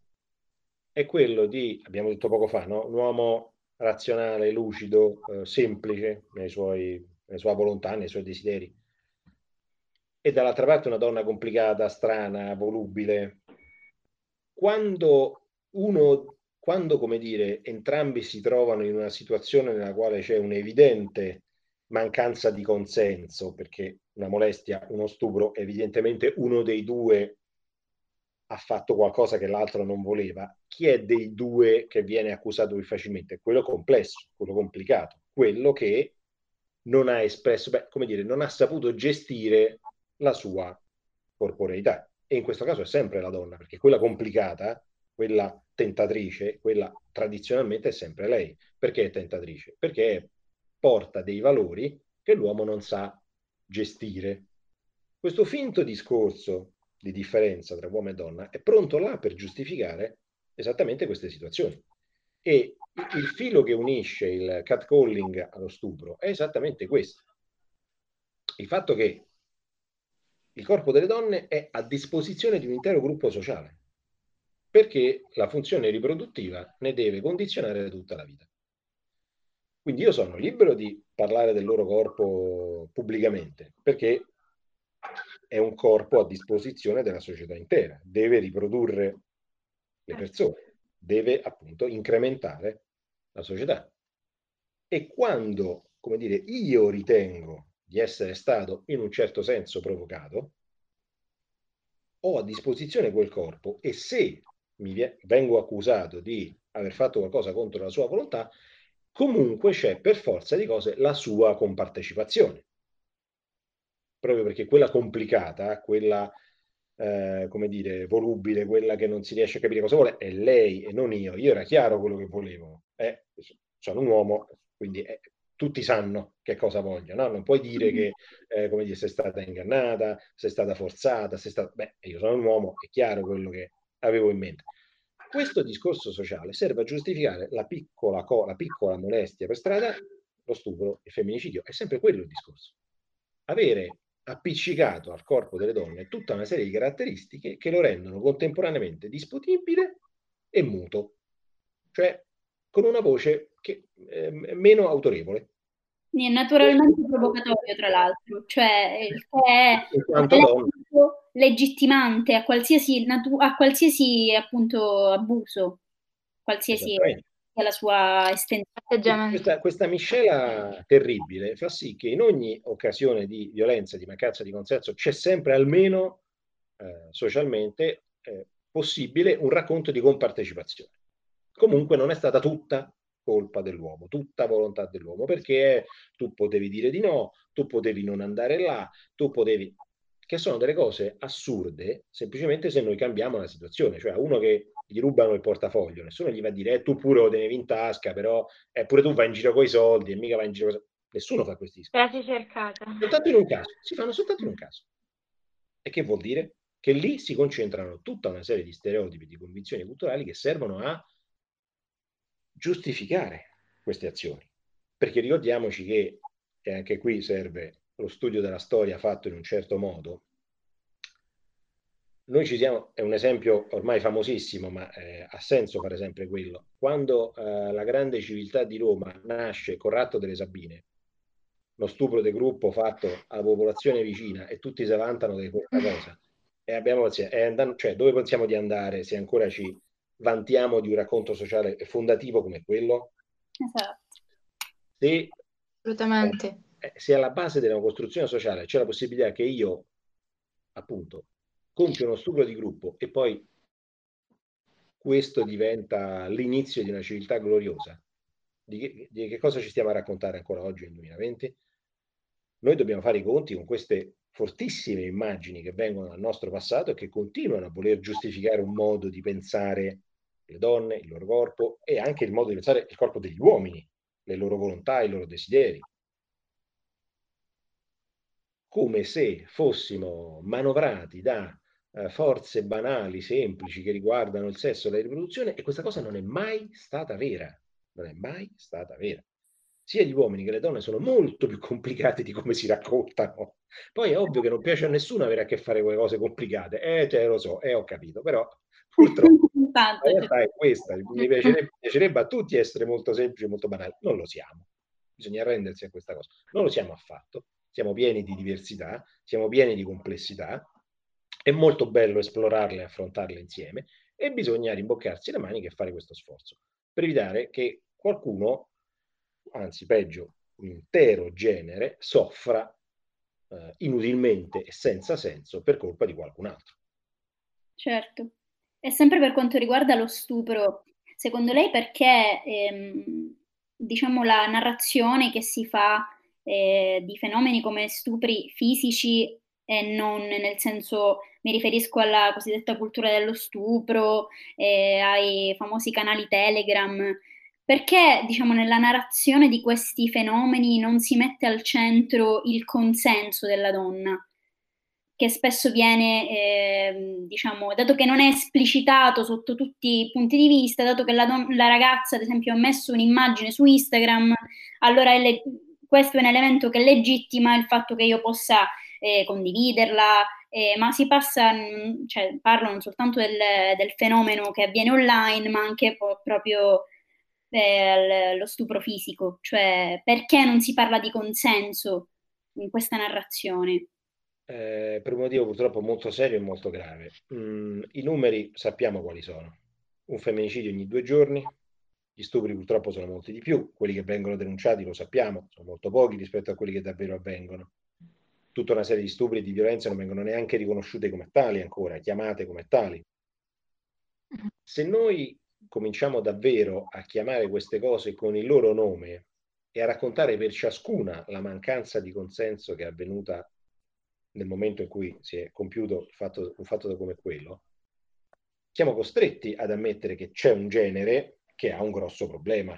è quello di, abbiamo detto poco fa, no? un uomo razionale, lucido, eh, semplice nei suoi, nella sua volontà, nei suoi desideri. E dall'altra parte una donna complicata, strana, volubile. Quando uno, quando, come dire, entrambi si trovano in una situazione nella quale c'è un'evidente mancanza di consenso, perché una molestia, uno stupro, evidentemente uno dei due ha fatto qualcosa che l'altro non voleva, chi è dei due che viene accusato più facilmente? Quello complesso, quello complicato, quello che non ha espresso, beh, come dire, non ha saputo gestire la sua corporeità. E in questo caso è sempre la donna, perché quella complicata, quella tentatrice, quella tradizionalmente è sempre lei. Perché è tentatrice? Perché porta dei valori che l'uomo non sa gestire. Questo finto discorso di differenza tra uomo e donna è pronto là per giustificare esattamente queste situazioni. E il filo che unisce il catcalling allo stupro è esattamente questo. Il fatto che il corpo delle donne è a disposizione di un intero gruppo sociale, perché la funzione riproduttiva ne deve condizionare tutta la vita. Quindi io sono libero di parlare del loro corpo pubblicamente, perché è un corpo a disposizione della società intera, deve riprodurre le persone, deve appunto incrementare la società. E quando, come dire, io ritengo di essere stato in un certo senso provocato, ho a disposizione quel corpo e se mi vengo accusato di aver fatto qualcosa contro la sua volontà, comunque c'è per forza di cose la sua compartecipazione proprio perché quella complicata, quella, eh, come dire, volubile, quella che non si riesce a capire cosa vuole, è lei e non io. Io era chiaro quello che volevo. Eh, sono un uomo, quindi eh, tutti sanno che cosa voglio, no? Non puoi dire che, eh, come dire, sei stata ingannata, sei stata forzata, sei stata... Beh, io sono un uomo, è chiaro quello che avevo in mente. Questo discorso sociale serve a giustificare la piccola, la piccola molestia per strada, lo stupro, il femminicidio. È sempre quello il discorso. Avere appiccicato al corpo delle donne tutta una serie di caratteristiche che lo rendono contemporaneamente disponibile e muto, cioè con una voce che è meno autorevole. È naturalmente provocatorio, tra l'altro, cioè che è legittimante a qualsiasi, natu- a qualsiasi appunto abuso, qualsiasi la sua estensione. Questa, questa miscela terribile fa sì che in ogni occasione di violenza, di mancanza di consenso, c'è sempre almeno eh, socialmente eh, possibile un racconto di compartecipazione. Comunque non è stata tutta colpa dell'uomo, tutta volontà dell'uomo, perché tu potevi dire di no, tu potevi non andare là, tu potevi che sono delle cose assurde semplicemente se noi cambiamo la situazione, cioè uno che gli rubano il portafoglio, nessuno gli va a dire eh, tu pure lo tenevi in tasca, però eh, pure tu vai in giro con i soldi e mica vai in giro con... Nessuno fa questi discorsi. Cercata. Soltanto in un caso, si fanno soltanto in un caso. E che vuol dire? Che lì si concentrano tutta una serie di stereotipi, di convinzioni culturali che servono a giustificare queste azioni. Perché ricordiamoci che, e anche qui serve lo studio della storia fatto in un certo modo, noi ci siamo, è un esempio ormai famosissimo, ma eh, ha senso fare sempre quello. Quando eh, la grande civiltà di Roma nasce con Ratto delle Sabine, lo stupro del gruppo fatto alla popolazione vicina e tutti si vantano di questa cosa, e abbiamo, cioè, dove pensiamo di andare se ancora ci vantiamo di un racconto sociale fondativo come quello? Esatto. Se, Assolutamente eh, se alla base della costruzione sociale c'è la possibilità che io, appunto, compio uno stupro di gruppo e poi questo diventa l'inizio di una civiltà gloriosa, di che, di che cosa ci stiamo a raccontare ancora oggi nel 2020? Noi dobbiamo fare i conti con queste fortissime immagini che vengono dal nostro passato e che continuano a voler giustificare un modo di pensare le donne, il loro corpo e anche il modo di pensare il corpo degli uomini, le loro volontà, i loro desideri come se fossimo manovrati da eh, forze banali, semplici, che riguardano il sesso e la riproduzione, e questa cosa non è mai stata vera. Non è mai stata vera. sia gli uomini che le donne sono molto più complicati di come si raccontano. Poi è ovvio che non piace a nessuno avere a che fare con le cose complicate, eh, cioè, lo so, eh, ho capito, però purtroppo la realtà è questa. Mi piacerebbe, piacerebbe a tutti essere molto semplici e molto banali, non lo siamo. Bisogna arrendersi a questa cosa. Non lo siamo affatto. Siamo pieni di diversità, siamo pieni di complessità. È molto bello esplorarle e affrontarle insieme e bisogna rimboccarsi le maniche e fare questo sforzo per evitare che qualcuno, anzi peggio, un intero genere, soffra eh, inutilmente e senza senso per colpa di qualcun altro. Certo. E sempre per quanto riguarda lo stupro, secondo lei perché ehm, diciamo la narrazione che si fa eh, di fenomeni come stupri fisici e non nel senso mi riferisco alla cosiddetta cultura dello stupro, eh, ai famosi canali Telegram, perché diciamo nella narrazione di questi fenomeni non si mette al centro il consenso della donna? che spesso viene, eh, diciamo, dato che non è esplicitato sotto tutti i punti di vista, dato che la, don- la ragazza, ad esempio, ha messo un'immagine su Instagram, allora le- questo è un elemento che legittima il fatto che io possa eh, condividerla, eh, ma si passa, mm, cioè parlo non soltanto del, del, fenomeno che avviene online, ma anche po- proprio dello stupro fisico, cioè perché non si parla di consenso in questa narrazione? eh, per un motivo purtroppo molto serio e molto grave. Mm, I numeri sappiamo quali sono. Un femminicidio ogni due giorni, gli stupri purtroppo sono molti di più, quelli che vengono denunciati lo sappiamo, sono molto pochi rispetto a quelli che davvero avvengono. Tutta una serie di stupri e di violenze non vengono neanche riconosciute come tali ancora, chiamate come tali. Se noi cominciamo davvero a chiamare queste cose con il loro nome e a raccontare per ciascuna la mancanza di consenso che è avvenuta nel momento in cui si è compiuto fatto, un fatto come quello, siamo costretti ad ammettere che c'è un genere che ha un grosso problema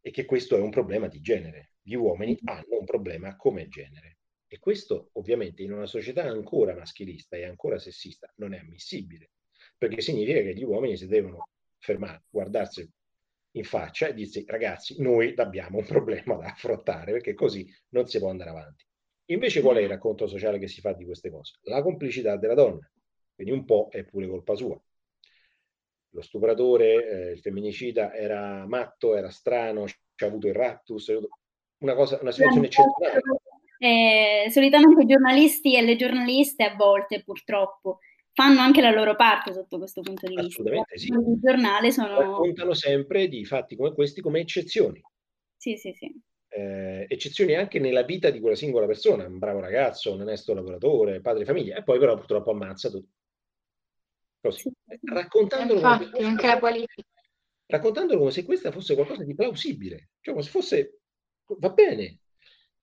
e che questo è un problema di genere. Gli uomini hanno un problema come genere. E questo ovviamente in una società ancora maschilista e ancora sessista non è ammissibile, perché significa che gli uomini si devono fermare, guardarsi in faccia e dirsi ragazzi, noi abbiamo un problema da affrontare, perché così non si può andare avanti. Invece qual è il racconto sociale che si fa di queste cose? La complicità della donna, quindi un po' è pure colpa sua. Lo stupratore, eh, il femminicida era matto, era strano, ci ha avuto il rattus, una, cosa, una situazione eccezionale. Eh, solitamente i giornalisti e le giornaliste a volte purtroppo fanno anche la loro parte sotto questo punto di vista. Assolutamente sì. Il giornale sono... Raccontano sempre di fatti come questi come eccezioni. Sì, sì, sì eh, eccezioni anche nella vita di quella singola persona, un bravo ragazzo, un onesto lavoratore, padre di famiglia, e poi però purtroppo ammazza tutto. Così, raccontandolo, Infatti, come anche la politica. raccontandolo come se questa fosse qualcosa di plausibile, cioè come se fosse, va bene.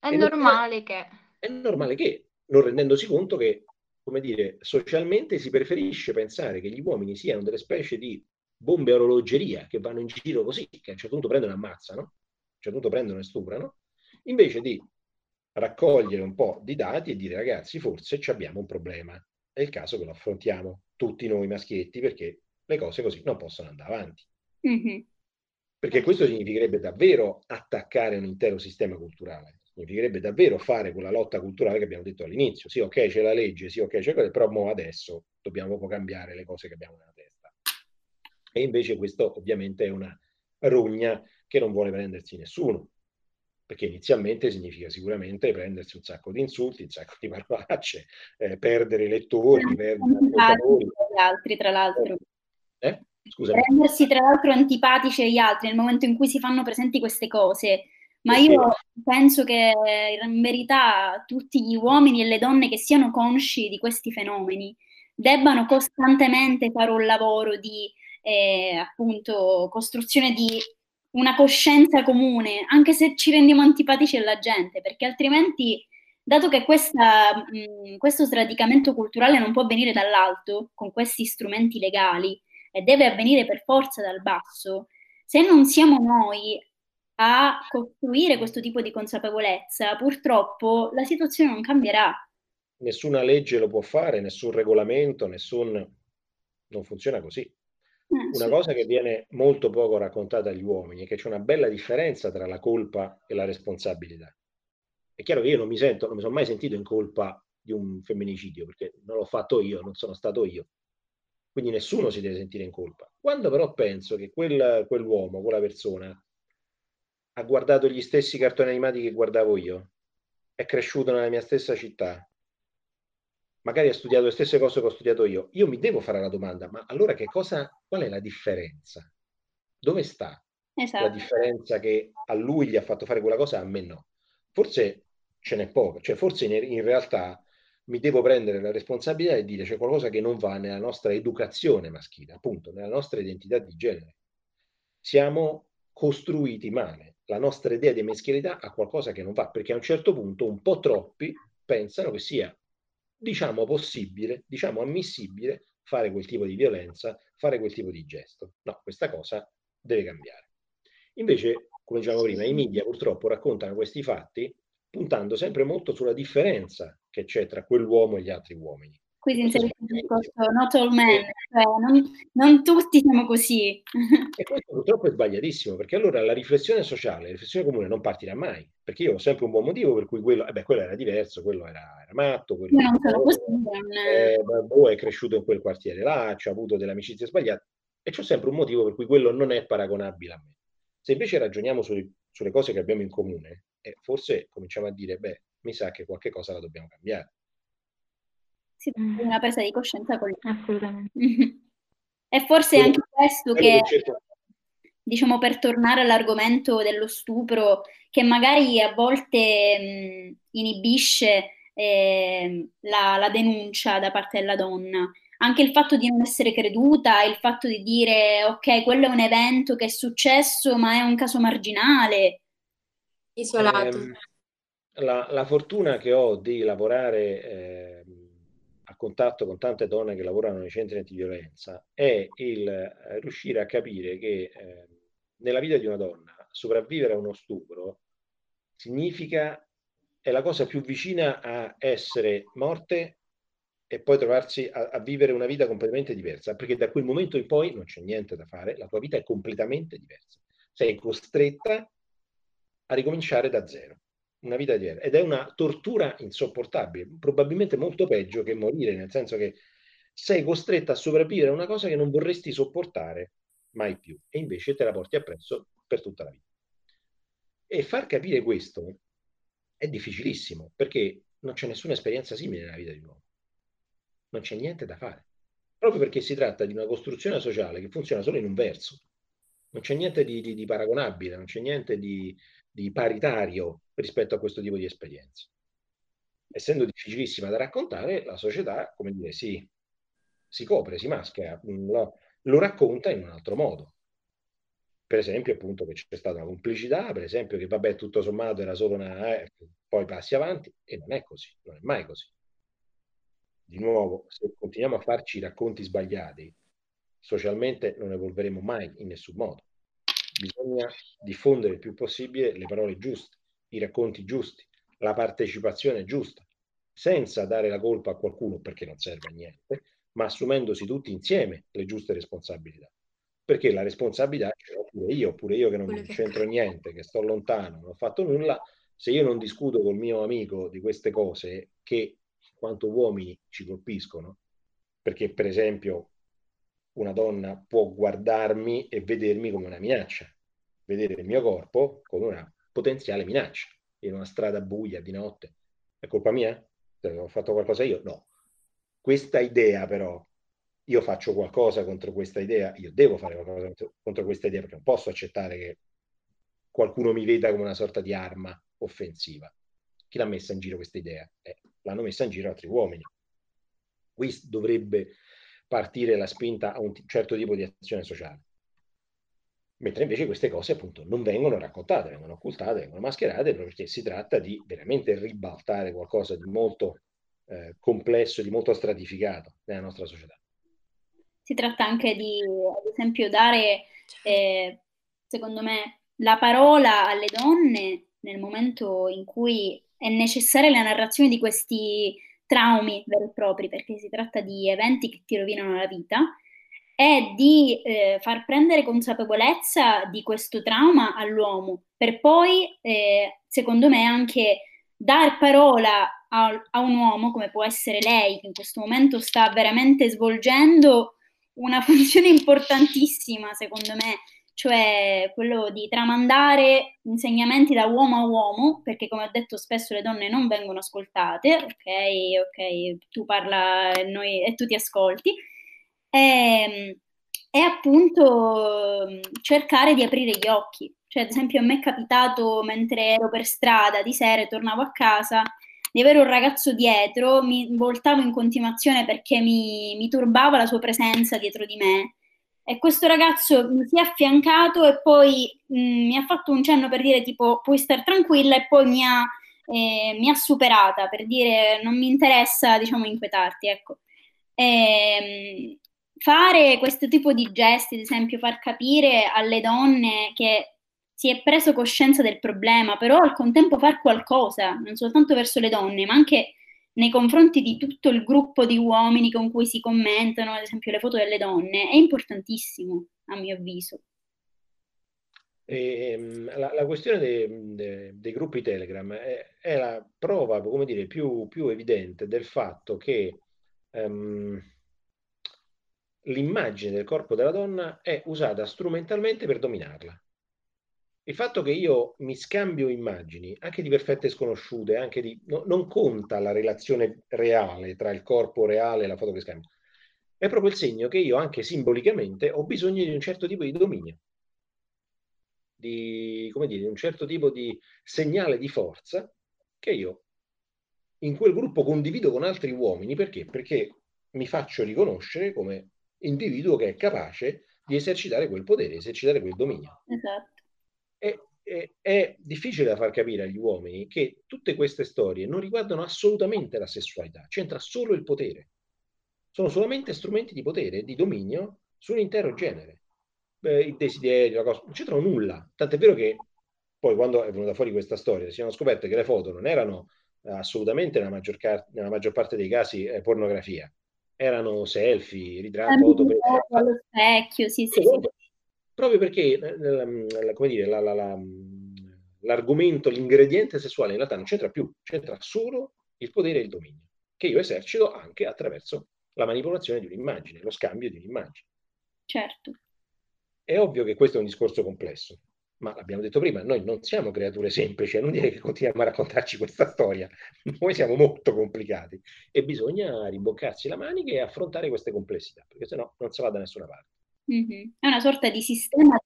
È e normale non, che... È normale che, non rendendosi conto che, come dire, socialmente si preferisce pensare che gli uomini siano delle specie di bombe a orologeria che vanno in giro così, che a un certo punto prendono e ammazzano, certo punto prendono e stuprano, invece di raccogliere un po' di dati e dire ragazzi forse abbiamo un problema. È il caso che lo affrontiamo tutti noi maschietti perché le cose così non possono andare avanti. Mm-hmm. Perché questo significherebbe davvero attaccare un intero sistema culturale, significherebbe davvero fare quella lotta culturale che abbiamo detto all'inizio. Sì, ok, c'è la legge, sì, ok, c'è quello, però adesso dobbiamo po' cambiare le cose che abbiamo nella testa. E invece questo ovviamente è una rogna che non vuole prendersi nessuno, perché inizialmente significa sicuramente prendersi un sacco di insulti, un sacco di parolacce, eh, perdere lettori, perdere gli altri, tra l'altro. Eh? Rendersi tra l'altro antipatici agli altri nel momento in cui si fanno presenti queste cose. Ma io penso che in verità tutti gli uomini e le donne che siano consci di questi fenomeni debbano costantemente fare un lavoro di eh, appunto costruzione di una coscienza comune, anche se ci rendiamo antipatici alla gente, perché altrimenti, dato che questa, mh, questo sradicamento culturale non può avvenire dall'alto, con questi strumenti legali, e deve avvenire per forza dal basso, se non siamo noi a costruire questo tipo di consapevolezza, purtroppo la situazione non cambierà. Nessuna legge lo può fare, nessun regolamento, nessun... non funziona così. una cosa che viene molto poco raccontata agli uomini è che c'è una bella differenza tra la colpa e la responsabilità. È chiaro che io non mi sento, non mi sono mai sentito in colpa di un femminicidio perché non l'ho fatto io, non sono stato io. Quindi nessuno si deve sentire in colpa. Quando però penso che quel, quell'uomo, quella persona, ha guardato gli stessi cartoni animati che guardavo io, è cresciuto nella mia stessa città, magari ha studiato le stesse cose che ho studiato io, io mi devo fare la domanda, ma allora che cosa, qual è la differenza? Dove sta esatto. la differenza che a lui gli ha fatto fare quella cosa e a me no? Forse ce n'è poco, cioè forse in, in realtà mi devo prendere la responsabilità e dire c'è qualcosa che non va nella nostra educazione maschile, appunto, nella nostra identità di genere. Siamo costruiti male, la nostra idea di meschilità ha qualcosa che non va, perché a un certo punto un po' troppi pensano che sia diciamo possibile, diciamo ammissibile fare quel tipo di violenza, fare quel tipo di gesto. No, questa cosa deve cambiare. Invece, come dicevamo prima, i media purtroppo raccontano questi fatti puntando sempre molto sulla differenza che c'è tra quell'uomo e gli altri uomini. Qui si inserisce il discorso not all men, cioè non, non, tutti siamo così. E questo purtroppo è sbagliatissimo, perché allora la riflessione sociale, la riflessione comune non partirà mai, perché io ho sempre un buon motivo per cui quello, eh beh, quello era diverso, quello era, era matto, quello non sono così, eh, boh, è cresciuto in quel quartiere là, ha avuto delle amicizie sbagliate, e c'è sempre un motivo per cui quello non è paragonabile a me. Se invece ragioniamo su, sulle cose che abbiamo in comune, eh, forse cominciamo a dire, beh, mi sa che qualche cosa la dobbiamo cambiare sì, una presa di coscienza collettiva. Assolutamente. e forse è anche questo che, diciamo, per tornare all'argomento dello stupro, che magari a volte mh, inibisce eh, la, la denuncia da parte della donna anche il fatto di non essere creduta, il fatto di dire ok, quello è un evento che è successo, ma è un caso marginale. Isolato. Eh, la, la, fortuna che ho di lavorare eh, contatto con tante donne che lavorano nei centri antiviolenza è il eh, riuscire a capire che eh, nella vita di una donna sopravvivere a uno stupro significa è la cosa più vicina a essere morte e poi trovarsi a, a, vivere una vita completamente diversa, perché da quel momento in poi non c'è niente da fare, la tua vita è completamente diversa. Sei costretta a ricominciare da zero una vita diversa ed è una tortura insopportabile, probabilmente molto peggio che morire, nel senso che sei costretta a sopravvivere a una cosa che non vorresti sopportare mai più e invece te la porti appresso per tutta la vita. E far capire questo è difficilissimo perché non c'è nessuna esperienza simile nella vita di un uomo. Non c'è niente da fare. Proprio perché si tratta di una costruzione sociale che funziona solo in un verso. Non c'è niente di, di, di paragonabile, non c'è niente di, di paritario rispetto a questo tipo di esperienze. Essendo difficilissima da raccontare, la società, come dire, si, si copre, si maschera, lo, lo racconta in un altro modo. Per esempio, appunto, che c'è stata una complicità, per esempio, che vabbè, tutto sommato era solo una... Eh, poi passi avanti, e non è così, non è mai così. Di nuovo, se continuiamo a farci racconti sbagliati, socialmente non evolveremo mai in nessun modo bisogna diffondere il più possibile le parole giuste, i racconti giusti, la partecipazione giusta, senza dare la colpa a qualcuno perché non serve a niente, ma assumendosi tutti insieme le giuste responsabilità. Perché la responsabilità ce l'ho pure io, pure io che non che c'entro niente, che sto lontano, non ho fatto nulla, se io non discuto col mio amico di queste cose che quanto uomini ci colpiscono, perché per esempio una donna può guardarmi e vedermi come una minaccia, vedere il mio corpo come una potenziale minaccia in una strada buia di notte. È colpa mia? Ho fatto qualcosa io? No. Questa idea però, io faccio qualcosa contro questa idea, io devo fare qualcosa contro questa idea perché non posso accettare che qualcuno mi veda come una sorta di arma offensiva. Chi l'ha messa in giro questa idea? Eh, l'hanno messa in giro altri uomini. Qui dovrebbe partire la spinta a un certo tipo di azione sociale. Mentre invece queste cose appunto non vengono raccontate, vengono occultate, vengono mascherate perché si tratta di veramente ribaltare qualcosa di molto eh, complesso, di molto stratificato nella nostra società. Si tratta anche di, ad esempio, dare, eh, secondo me, la parola alle donne nel momento in cui è necessaria la narrazione di questi traumi veri e propri, perché si tratta di eventi che ti rovinano la vita, è di eh, far prendere consapevolezza di questo trauma all'uomo, per poi, eh, secondo me, anche dar parola a, a, un uomo come può essere lei, che in questo momento sta veramente svolgendo una funzione importantissima, secondo me, cioè quello di tramandare insegnamenti da uomo a uomo, perché come ho detto spesso le donne non vengono ascoltate, ok, ok, tu parla noi, e tu ti ascolti, e, ehm, e appunto cercare di aprire gli occhi. Cioè, ad esempio, a me è capitato mentre ero per strada di sera e tornavo a casa di avere un ragazzo dietro, mi voltavo in continuazione perché mi, mi turbava la sua presenza dietro di me. E questo ragazzo mi si è affiancato e poi mh, mi ha fatto un cenno per dire tipo puoi stare tranquilla e poi mi ha, eh, mi ha superata per dire non mi interessa diciamo inquietarti, ecco. E, ehm, fare questo tipo di gesti, ad esempio far capire alle donne che si è preso coscienza del problema, però al contempo far qualcosa, non soltanto verso le donne, ma anche nei confronti di tutto il gruppo di uomini con cui si commentano, ad esempio le foto delle donne, è importantissimo, a mio avviso. E, ehm, la, la, questione dei, dei, dei gruppi Telegram è, è, la prova, come dire, più, più evidente del fatto che um, l'immagine del corpo della donna è usata strumentalmente per dominarla. Il fatto che io mi scambio immagini, anche di perfette sconosciute, anche di, no, non conta la relazione reale tra il corpo reale e la foto che scambio, è proprio il segno che io anche simbolicamente ho bisogno di un certo tipo di dominio, di, come dire, un certo tipo di segnale di forza che io in quel gruppo condivido con altri uomini. Perché? Perché mi faccio riconoscere come individuo che è capace di esercitare quel potere, esercitare quel dominio. Esatto. È, è, è, difficile da far capire agli uomini che tutte queste storie non riguardano assolutamente la sessualità, c'entra solo il potere. Sono solamente strumenti di potere e di dominio sull'intero genere. Beh, il desiderio, la cosa, non c'entrano nulla. Tant'è vero che poi quando è venuta fuori questa storia si sono scoperte che le foto non erano assolutamente nella maggior, nella maggior parte dei casi eh, pornografia, erano selfie, ritratti, foto per... allo specchio, sì, sì, sì. Proprio perché, eh, come dire, la, la, la, l'argomento, l'ingrediente sessuale in realtà non c'entra più, c'entra solo il potere e il dominio, che io esercito anche attraverso la manipolazione di un'immagine, lo scambio di un'immagine. Certo. È ovvio che questo è un discorso complesso, ma l'abbiamo detto prima, noi non siamo creature semplici, è inutile che continuiamo a raccontarci questa storia, noi siamo molto complicati e bisogna rimboccarsi la manica e affrontare queste complessità, perché sennò non si va da nessuna parte. Mm-hmm. È una sorta di sistema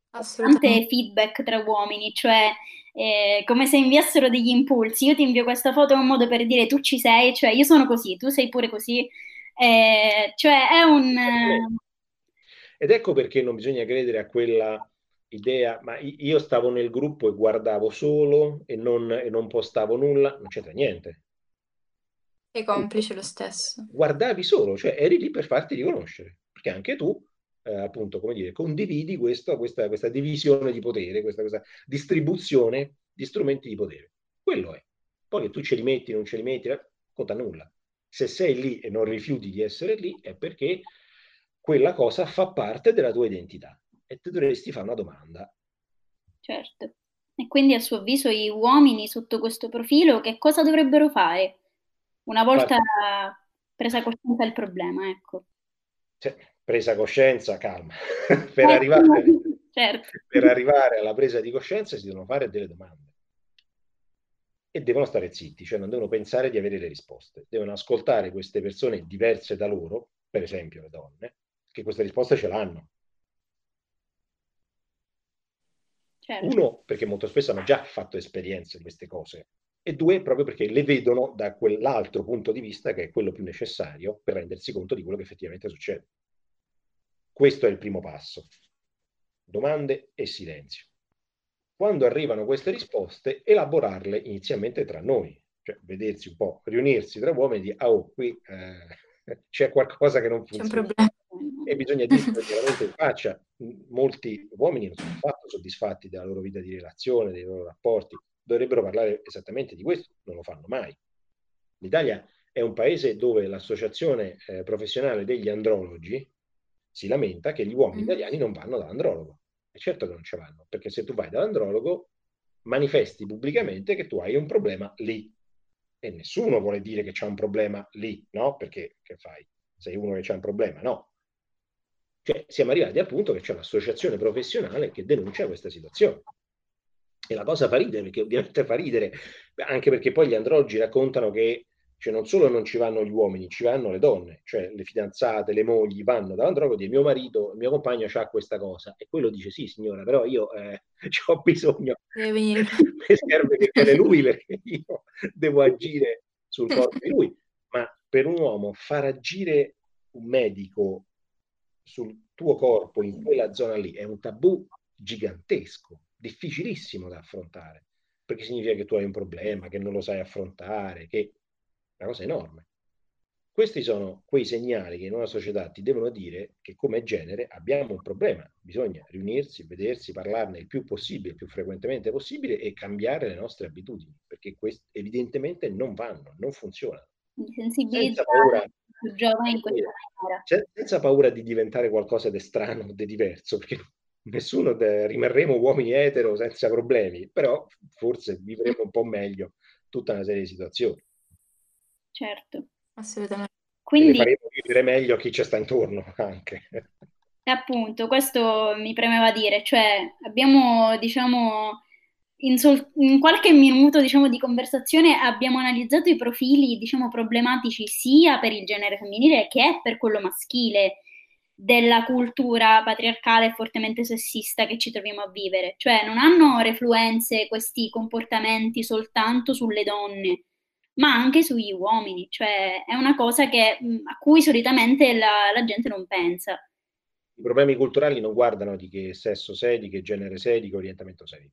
di feedback tra uomini, cioè eh, come se inviassero degli impulsi. Io ti invio questa foto è un modo per dire tu ci sei, cioè io sono così, tu sei pure così. Eh, cioè è un... Ed ecco perché non bisogna credere a quella idea, ma io stavo nel gruppo e guardavo solo e non, e non postavo nulla, non c'entra niente. Sei complice lo stesso. Guardavi solo, cioè eri lì per farti riconoscere, perché anche tu, eh, appunto, come dire, condividi questo, questa, questa, divisione di potere, questa, questa distribuzione di strumenti di potere. Quello è. Poi che tu ce li metti, non ce li metti, eh, conta nulla. Se sei lì e non rifiuti di essere lì, è perché quella cosa fa parte della tua identità e tu dovresti fare una domanda. Certo. E quindi a suo avviso i uomini sotto questo profilo che cosa dovrebbero fare una volta Guarda. presa coscienza del problema? Ecco. Cioè, presa coscienza, calma. per, arrivare, certo. per arrivare alla presa di coscienza si devono fare delle domande. E devono stare zitti, cioè non devono pensare di avere le risposte. Devono ascoltare queste persone diverse da loro, per esempio le donne, che queste risposte ce l'hanno Certo. Uno, perché molto spesso hanno già fatto esperienze di queste cose, e due, proprio perché le vedono da quell'altro punto di vista che è quello più necessario per rendersi conto di quello che effettivamente succede. Questo è il primo passo. Domande e silenzio. Quando arrivano queste risposte, elaborarle inizialmente tra noi, cioè vedersi un po', riunirsi tra uomini e dire, ah, oh, qui eh, c'è qualcosa che non funziona. C'è un problema e bisogna dirlo chiaramente in faccia, molti uomini non sono affatto soddisfatti della loro vita di relazione, dei loro rapporti, dovrebbero parlare esattamente di questo, non lo fanno mai. L'Italia è un paese dove l'associazione eh, professionale degli andrologi si lamenta che gli uomini mm. italiani non vanno dall'andrologo. E certo che non ci vanno, perché se tu vai dall'andrologo manifesti pubblicamente che tu hai un problema lì. E nessuno vuole dire che c'è un problema lì, no? Perché che fai? Sei uno che c'ha un problema? No. Cioè, siamo arrivati al punto che c'è un'associazione professionale che denuncia questa situazione. E la cosa fa ridere, perché ovviamente fa ridere, anche perché poi gli andrologi raccontano che cioè non solo non ci vanno gli uomini, ci vanno le donne, cioè le fidanzate, le mogli vanno dall'andrologo e mio marito, mio compagno ha questa cosa. E quello dice sì signora, però io eh, ho bisogno, mi serve che viene lui perché io devo agire sul corpo di lui. Ma per un uomo far agire un medico sul tuo corpo in quella zona lì è un tabù gigantesco, difficilissimo da affrontare, perché significa che tu hai un problema, che non lo sai affrontare, che una cosa enorme. Questi sono quei segnali che in una società ti devono dire che come genere abbiamo un problema, bisogna riunirsi, vedersi, parlarne il più possibile, il più frequentemente possibile e cambiare le nostre abitudini, perché queste evidentemente non vanno, non funzionano. Senza paura, giovani in questa maniera. Senza paura di diventare qualcosa di strano, di diverso, perché nessuno de, rimarremo uomini etero senza problemi, però forse vivremo un po' meglio tutta una serie di situazioni. Certo. Assolutamente. Quindi faremo vivere meglio a chi ci sta intorno anche. Appunto, questo mi premeva dire, cioè abbiamo, diciamo, in, sol- in qualche minuto, diciamo, di conversazione abbiamo analizzato i profili, diciamo, problematici sia per il genere femminile che per quello maschile della cultura patriarcale e fortemente sessista che ci troviamo a vivere. Cioè non hanno refluenze questi comportamenti soltanto sulle donne, ma anche sugli uomini, cioè è una cosa che, a cui solitamente la, la, gente non pensa. I problemi culturali non guardano di che sesso sei, di che genere sei, di che orientamento sei.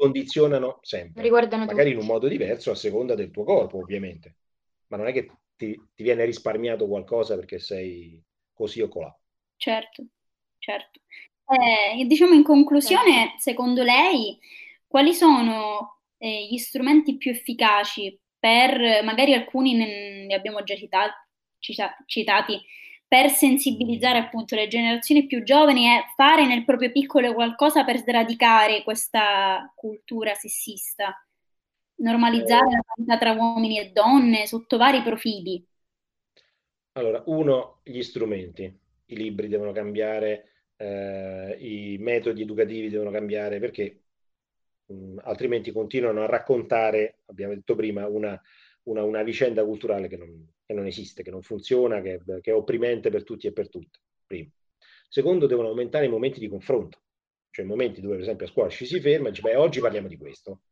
Condizionano sempre, Riguardano magari tutti. in un modo diverso a seconda del tuo corpo, ovviamente, ma non è che ti, ti viene risparmiato qualcosa perché sei così o colà. Certo, certo. Eh, diciamo in conclusione, certo. secondo lei, quali sono eh, gli strumenti più efficaci per, magari alcuni ne, ne abbiamo già citati, citati, per sensibilizzare appunto le generazioni più giovani e fare nel proprio piccolo qualcosa per sradicare questa cultura sessista, normalizzare la parità tra uomini e donne sotto vari profili. Allora, uno, gli strumenti, i libri devono cambiare, eh, i metodi educativi devono cambiare perché mh, altrimenti continuano a raccontare, abbiamo detto prima, una, una, una vicenda culturale che non, che non, esiste, che non funziona, che, che, è opprimente per tutti e per tutte. Primo. Secondo, devono aumentare i momenti di confronto, cioè momenti dove per esempio a scuola ci si ferma e dice, beh, oggi parliamo di questo,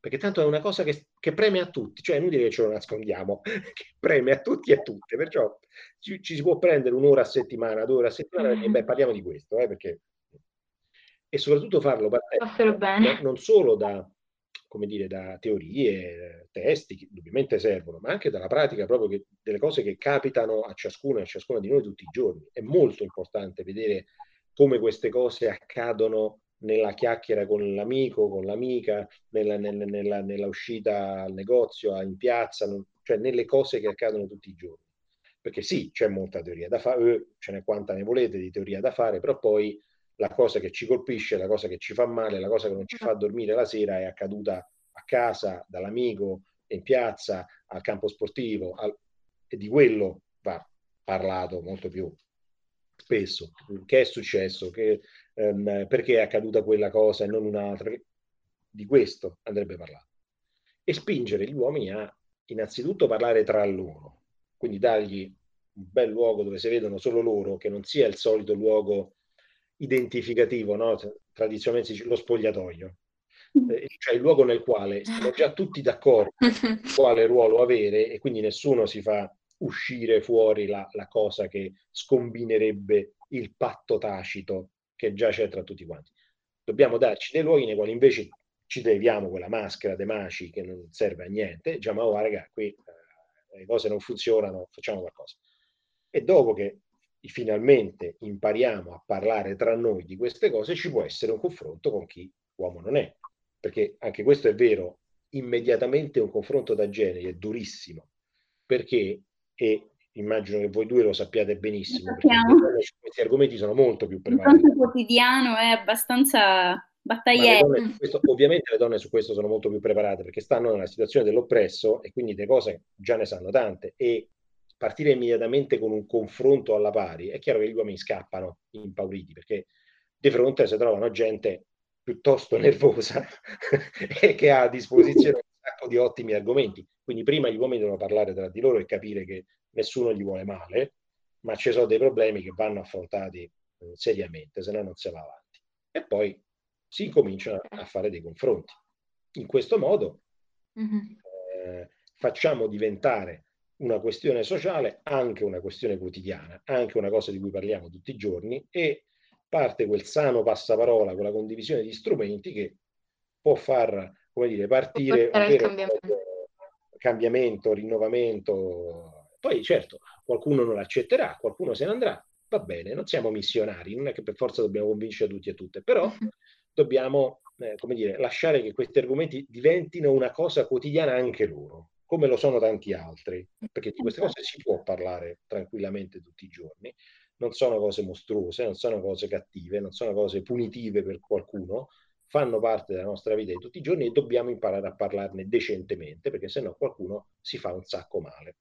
perché tanto è una cosa che, che, preme a tutti, cioè è inutile che ce lo nascondiamo, che preme a tutti e a tutte, perciò ci, ci si può prendere un'ora a settimana, due ore a settimana, e beh, parliamo di questo, eh, perché e soprattutto farlo partendo non solo da, come dire, da teorie, testi che ovviamente servono, ma anche dalla pratica proprio che, delle cose che capitano a ciascuno e a ciascuna di noi tutti i giorni. È molto importante vedere come queste cose accadono nella chiacchiera con l'amico, con l'amica, nella, nella, nella, nella uscita al negozio, in piazza, non, cioè nelle cose che accadono tutti i giorni. Perché sì, c'è molta teoria da fare, eh, ce n'è quanta ne volete di teoria da fare, però poi la cosa che ci colpisce, la cosa che ci fa male, la cosa che non ci fa dormire la sera è accaduta a casa, dall'amico, in piazza, al campo sportivo, al... e di quello va parlato molto più spesso. Che è successo? Che, um, perché è accaduta quella cosa e non un'altra? Di questo andrebbe parlato. E spingere gli uomini a innanzitutto parlare tra loro, quindi dargli un bel luogo dove si vedono solo loro, che non sia il solito luogo identificativo, no? tradizionalmente si dice lo spogliatoio, mm. eh, cioè il luogo nel quale siamo già tutti d'accordo quale ruolo avere e quindi nessuno si fa uscire fuori la, la cosa che scombinerebbe il patto tacito che già c'è tra tutti quanti. Dobbiamo darci dei luoghi nei quali invece ci leviamo quella maschera dei maci che non serve a niente, diciamo, oh, raga, qui eh, le cose non funzionano, facciamo qualcosa. E dopo che finalmente impariamo a parlare tra noi di queste cose, ci può essere un confronto con chi uomo non è. Perché anche questo è vero, immediatamente un confronto da genere è durissimo, perché è immagino che voi due lo sappiate benissimo, perché questi argomenti sono molto più preparati. Il quotidiano è abbastanza battagliere. Ovviamente le donne su questo sono molto più preparate perché stanno nella situazione dell'oppresso e quindi le cose già ne sanno tante e partire immediatamente con un confronto alla pari, è chiaro che gli uomini scappano impauriti perché di fronte si trovano gente piuttosto nervosa e che ha a disposizione un sacco di ottimi argomenti. Quindi prima gli uomini devono parlare tra di loro e capire che nessuno gli vuole male, ma ci sono dei problemi che vanno affrontati eh, seriamente, se no non si va avanti. E poi si cominciano a fare dei confronti. In questo modo mm-hmm. eh, facciamo diventare una questione sociale anche una questione quotidiana, anche una cosa di cui parliamo tutti i giorni e parte quel sano passaparola, quella condivisione di strumenti che può far, come dire, partire un vero cambiamento. cambiamento, rinnovamento. Poi certo, qualcuno non l'accetterà, qualcuno se ne andrà, va bene, non siamo missionari, non è che per forza dobbiamo convincere tutti e tutte, però dobbiamo, eh, come dire, lasciare che questi argomenti diventino una cosa quotidiana anche loro, come lo sono tanti altri, perché di queste cose si può parlare tranquillamente tutti i giorni non sono cose mostruose, non sono cose cattive, non sono cose punitive per qualcuno, fanno parte della nostra vita di tutti i giorni e dobbiamo imparare a parlarne decentemente, perché sennò qualcuno si fa un sacco male.